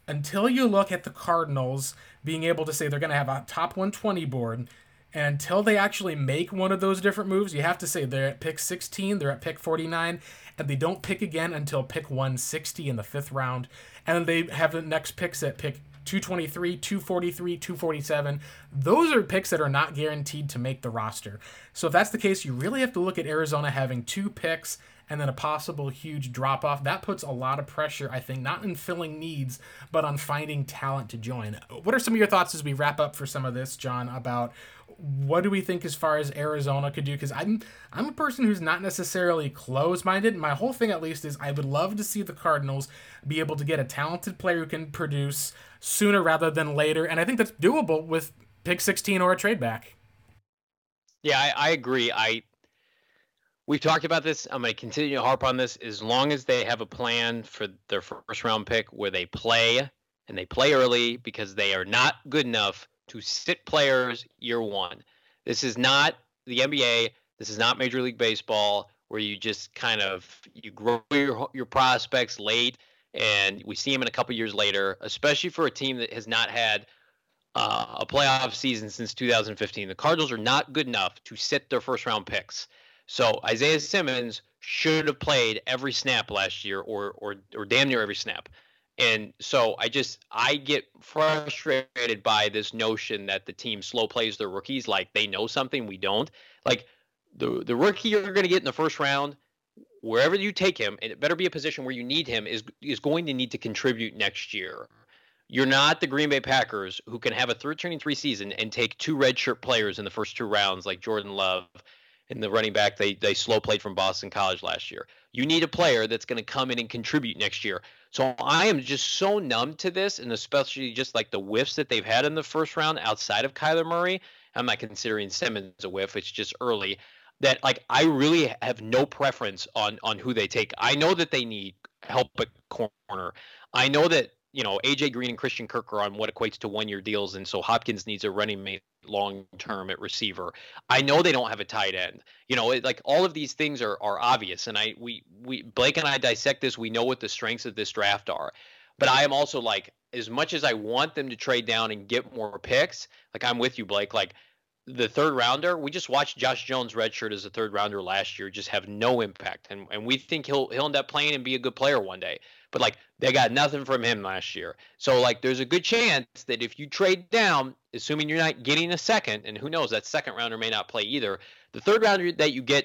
Until you look at the Cardinals being able to say they're going to have a top 120 board, and until they actually make one of those different moves, you have to say they're at pick 16, they're at pick 49, and they don't pick again until pick 160 in the fifth round. And they have the next picks at pick 223, 243, 247. Those are picks that are not guaranteed to make the roster. So if that's the case, you really have to look at Arizona having two picks and then a possible huge drop off. That puts a lot of pressure, I think, not in filling needs, but on finding talent to join. What are some of your thoughts as we wrap up for some of this, John, about what do we think as far as Arizona could do? Because I'm I'm a person who's not necessarily close minded. My whole thing, at least, is I would love to see the Cardinals be able to get a talented player who can produce sooner rather than later, and I think that's doable with pick 16 or a trade back. Yeah, I, I agree. I we've talked about this. I'm going to continue to harp on this as long as they have a plan for their first round pick where they play and they play early because they are not good enough to sit players year one. This is not the NBA. This is not Major League Baseball where you just kind of you grow your your prospects late and we see them in a couple years later, especially for a team that has not had uh, a playoff season since 2015. The Cardinals are not good enough to sit their first round picks. So Isaiah Simmons should have played every snap last year, or or or damn near every snap. And so I just I get frustrated by this notion that the team slow plays their rookies like they know something we don't. Like the the rookie you're going to get in the first round, wherever you take him, and it better be a position where you need him is is going to need to contribute next year. You're not the Green Bay Packers who can have a third turning three season and take two redshirt players in the first two rounds like Jordan Love and the running back they they slow played from Boston College last year. You need a player that's going to come in and contribute next year. So I am just so numb to this, and especially just like the whiffs that they've had in the first round outside of Kyler Murray. I'm not considering Simmons a whiff; it's just early. That like I really have no preference on on who they take. I know that they need help at corner. I know that you know AJ Green and Christian Kirk are on what equates to one year deals, and so Hopkins needs a running mate long term at receiver. I know they don't have a tight end. You know, it, like all of these things are are obvious, and I we we Blake and I dissect this. We know what the strengths of this draft are, but I am also like as much as I want them to trade down and get more picks. Like I'm with you, Blake. Like the third rounder, we just watched Josh Jones redshirt as a third rounder last year, just have no impact, and and we think he'll he'll end up playing and be a good player one day. But like they got nothing from him last year, so like there's a good chance that if you trade down, assuming you're not getting a second, and who knows that second rounder may not play either, the third rounder that you get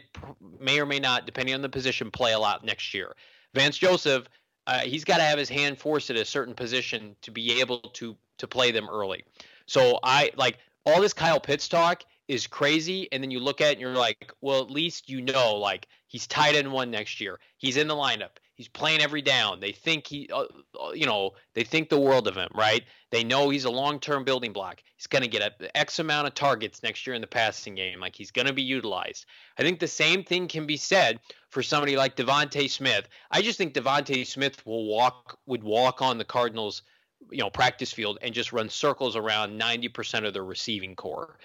may or may not, depending on the position, play a lot next year. Vance Joseph, uh, he's got to have his hand forced at a certain position to be able to to play them early. So I like all this Kyle Pitts talk is crazy, and then you look at it and you're like, well, at least you know, like he's tight end one next year. He's in the lineup. He's playing every down. They think he, uh, uh you know, they think the world of him, right? They know he's a long-term building block. He's going to get a X amount of targets next year in the passing game. Like he's going to be utilized. I think the same thing can be said for somebody like DeVonta Smith. I just think DeVonta Smith will walk would walk on the Cardinals you know practice field and just run circles around 90% of their receiving corps.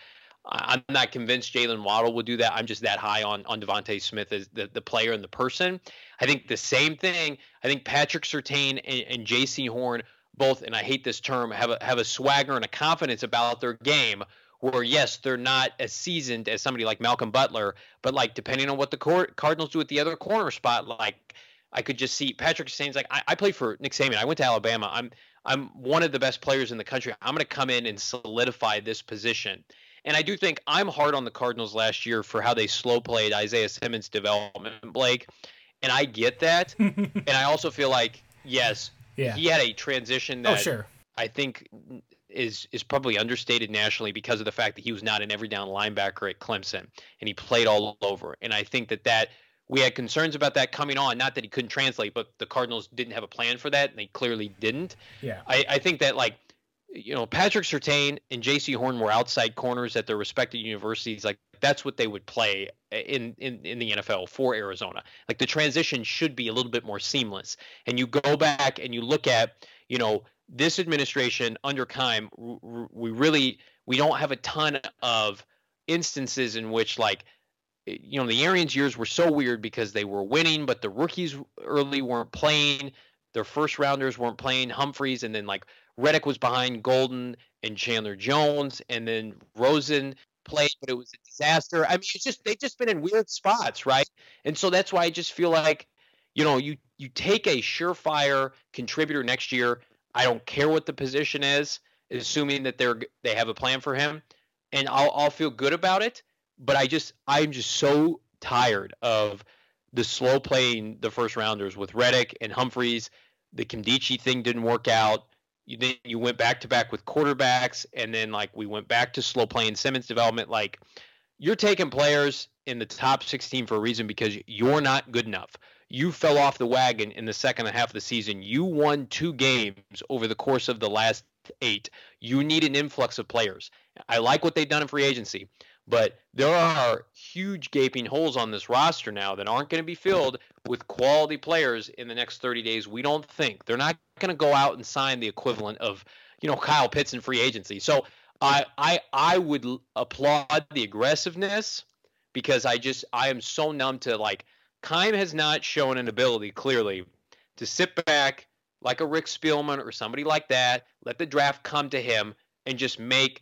I'm not convinced Jaylen Waddle will do that. I'm just that high on on DeVonta Smith as the, the player and the person. I think the same thing. I think Patrick Surtain and, and Jaycee Horn both, and I hate this term, have a have a swagger and a confidence about their game. Where yes, they're not as seasoned as somebody like Malcolm Butler, but like depending on what the court, Cardinals do at the other corner spot, like I could just see Patrick Surtain's like I, I played for Nick Saban. I went to Alabama. I'm I'm one of the best players in the country. I'm going to come in and solidify this position. And I do think I'm hard on the Cardinals last year for how they slow played Isaiah Simmons' development, Blake. And I get that. (laughs) and I also feel like, yes, yeah. he had a transition oh, that oh, sure. I think is is probably understated nationally because of the fact that he was not an every down linebacker at Clemson and he played all over. And I think that that we had concerns about that coming on. Not that he couldn't translate, but the Cardinals didn't have a plan for that, and they clearly didn't. Yeah. I, I think that like, you know, Patrick Surtain and Jaycee Horn were outside corners at their respective universities. Like that's what they would play in, in in the NFL for Arizona. Like the transition should be a little bit more seamless. And you go back and you look at, you know, this administration under Keim, we really we don't have a ton of instances in which like you know the Arians years were so weird because they were winning, but the rookies early weren't playing. Their first rounders weren't playing. Humphries and then like Reddick was behind Golden and Chandler Jones, and then Rosen played, but it was a disaster. I mean, it's just they've just been in weird spots, right? And so that's why I just feel like, you know, you you take a surefire contributor next year. I don't care what the position is, assuming that they're they have a plan for him, and I'll I'll feel good about it. But I just I'm just so tired of the slow playing the first rounders with Reddick and Humphries. The Nkemdiche thing didn't work out. You then you went back to back with quarterbacks, and then like we went back to slow playing Simmons development. Like you're taking players in the top 16 for a reason because you're not good enough. You fell off the wagon in the second half of the season. You won two games over the course of the last eight. You need an influx of players. I like what they've done in free agency. But there are huge gaping holes on this roster now that aren't going to be filled with quality players in the next 30 days. We don't think they're not going to go out and sign the equivalent of, you know, Kyle Pitts in free agency. So I I I would applaud the aggressiveness because I just I am so numb to like Keim has not shown an ability clearly to sit back like a Rick Spielman or somebody like that, let the draft come to him and just make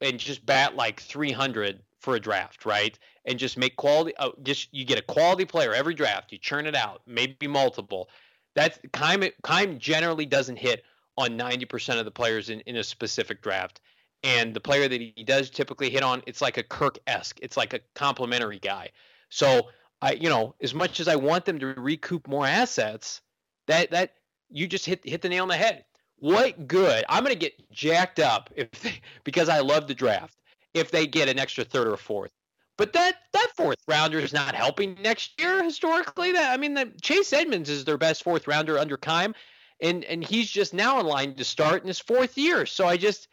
and just bat like 300 for a draft, right? And just make quality. Uh, just you get a quality player every draft. You churn it out, maybe multiple. That's Keim. Keim generally doesn't hit on 90% of the players in, in a specific draft. And the player that he does typically hit on, it's like a Kirk esque. It's like a complimentary guy. So I, you know, as much as I want them to recoup more assets, that that you just hit hit the nail on the head. What good? I'm going to get jacked up if they, because I love the draft. If they get an extra third or fourth, but that that fourth rounder is not helping next year historically. That I mean, the, Chase Edmonds is their best fourth rounder under Keim, and and he's just now in line to start in his fourth year. So I just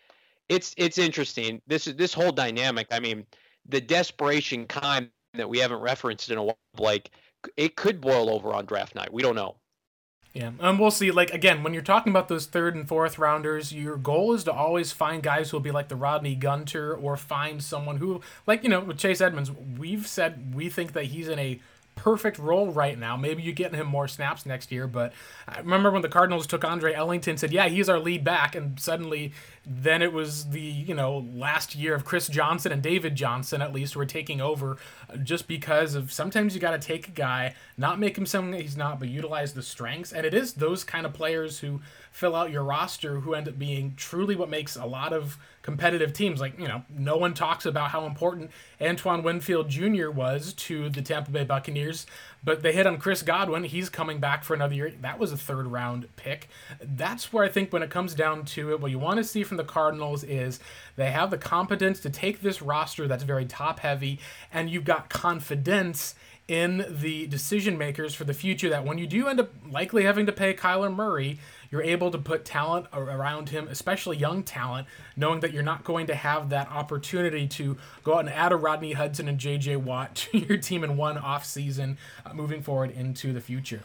it's it's interesting. This is this whole dynamic. I mean, the desperation Keim that we haven't referenced in a while, like it could boil over on draft night. We don't know. Yeah, and we'll see. Like again, when you're talking about those third and fourth rounders, your goal is to always find guys who'll be like the Rodney Gunter, or find someone who, like you know, with Chase Edmonds, we've said we think that he's in a perfect role right now. Maybe you get him more snaps next year, but I remember when the Cardinals took Andre Ellington, said, "Yeah, he's our lead back," and suddenly, then it was the you know last year of Chris Johnson and David Johnson at least were taking over, uh, just because of sometimes you got to take a guy, not make him something that he's not, but utilize the strengths, and it is those kind of players who fill out your roster who end up being truly what makes a lot of competitive teams. Like, you know, no one talks about how important Antoine Winfield Jr. was to the Tampa Bay Buccaneers, but they hit on Chris Godwin. He's coming back for another year. That was a third round pick. That's where I think when it comes down to it, what you want to see from the Cardinals is they have the competence to take this roster that's very top heavy, and you've got confidence in the decision makers for the future that when you do end up likely having to pay Kyler Murray, you're able to put talent around him, especially young talent, knowing that you're not going to have that opportunity to go out and add a Rodney Hudson and J.J. Watt (laughs) to your team in one off season uh, moving forward into the future.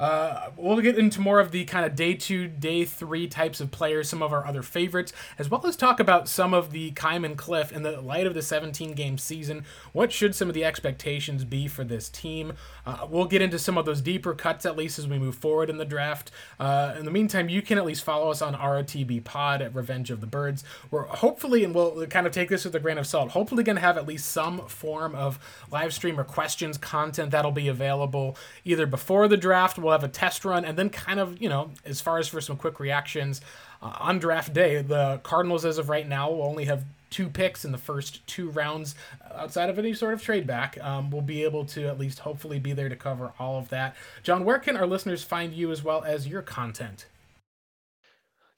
Uh, we'll get into more of the kind of day two, day three types of players, some of our other favorites, as well as talk about some of the Keim and Cliff in the light of the 17 game season. What should some of the expectations be for this team? Uh, we'll get into some of those deeper cuts at least as we move forward in the draft. Uh, in the meantime, you can at least follow us on ROTB Pod at Revenge of the Birds. We're hopefully, and we'll kind of take this with a grain of salt, hopefully going to have at least some form of live stream or questions content that'll be available either before the draft. We'll we'll have a test run, and then kind of, you know, as far as for some quick reactions, uh, on draft day, the Cardinals, as of right now, will only have two picks in the first two rounds outside of any sort of trade back. Um, we'll be able to at least hopefully be there to cover all of that. John, where can our listeners find you as well as your content?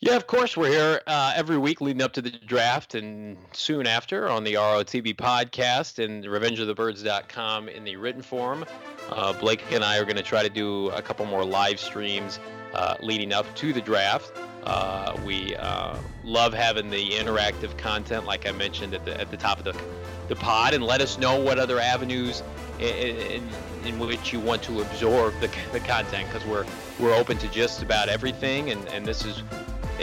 Yeah, of course. We're here uh, every week leading up to the draft and soon after on the ROTB podcast and revengeofthebirds.com in the written form. Uh, Blake and I are going to try to do a couple more live streams uh, leading up to the draft. Uh, we uh, love having the interactive content, like I mentioned at the, at the top of the, the pod, and let us know what other avenues in, in, in which you want to absorb the, the content because we're, we're open to just about everything, and, and this is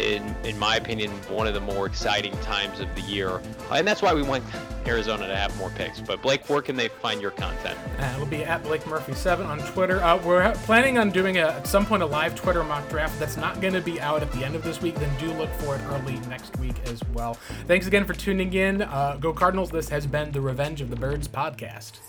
in in my opinion, one of the more exciting times of the year, and that's why we want Arizona to have more picks. But Blake, where can they find your content? Uh, it'll be at Blake Murphy Seven on Twitter. Uh, we're planning on doing a, at some point a live Twitter mock draft that's not going to be out at the end of this week. Then do look for it early next week as well. Thanks again for tuning in. Uh, Go Cardinals! This has been the Revenge of the Birds podcast.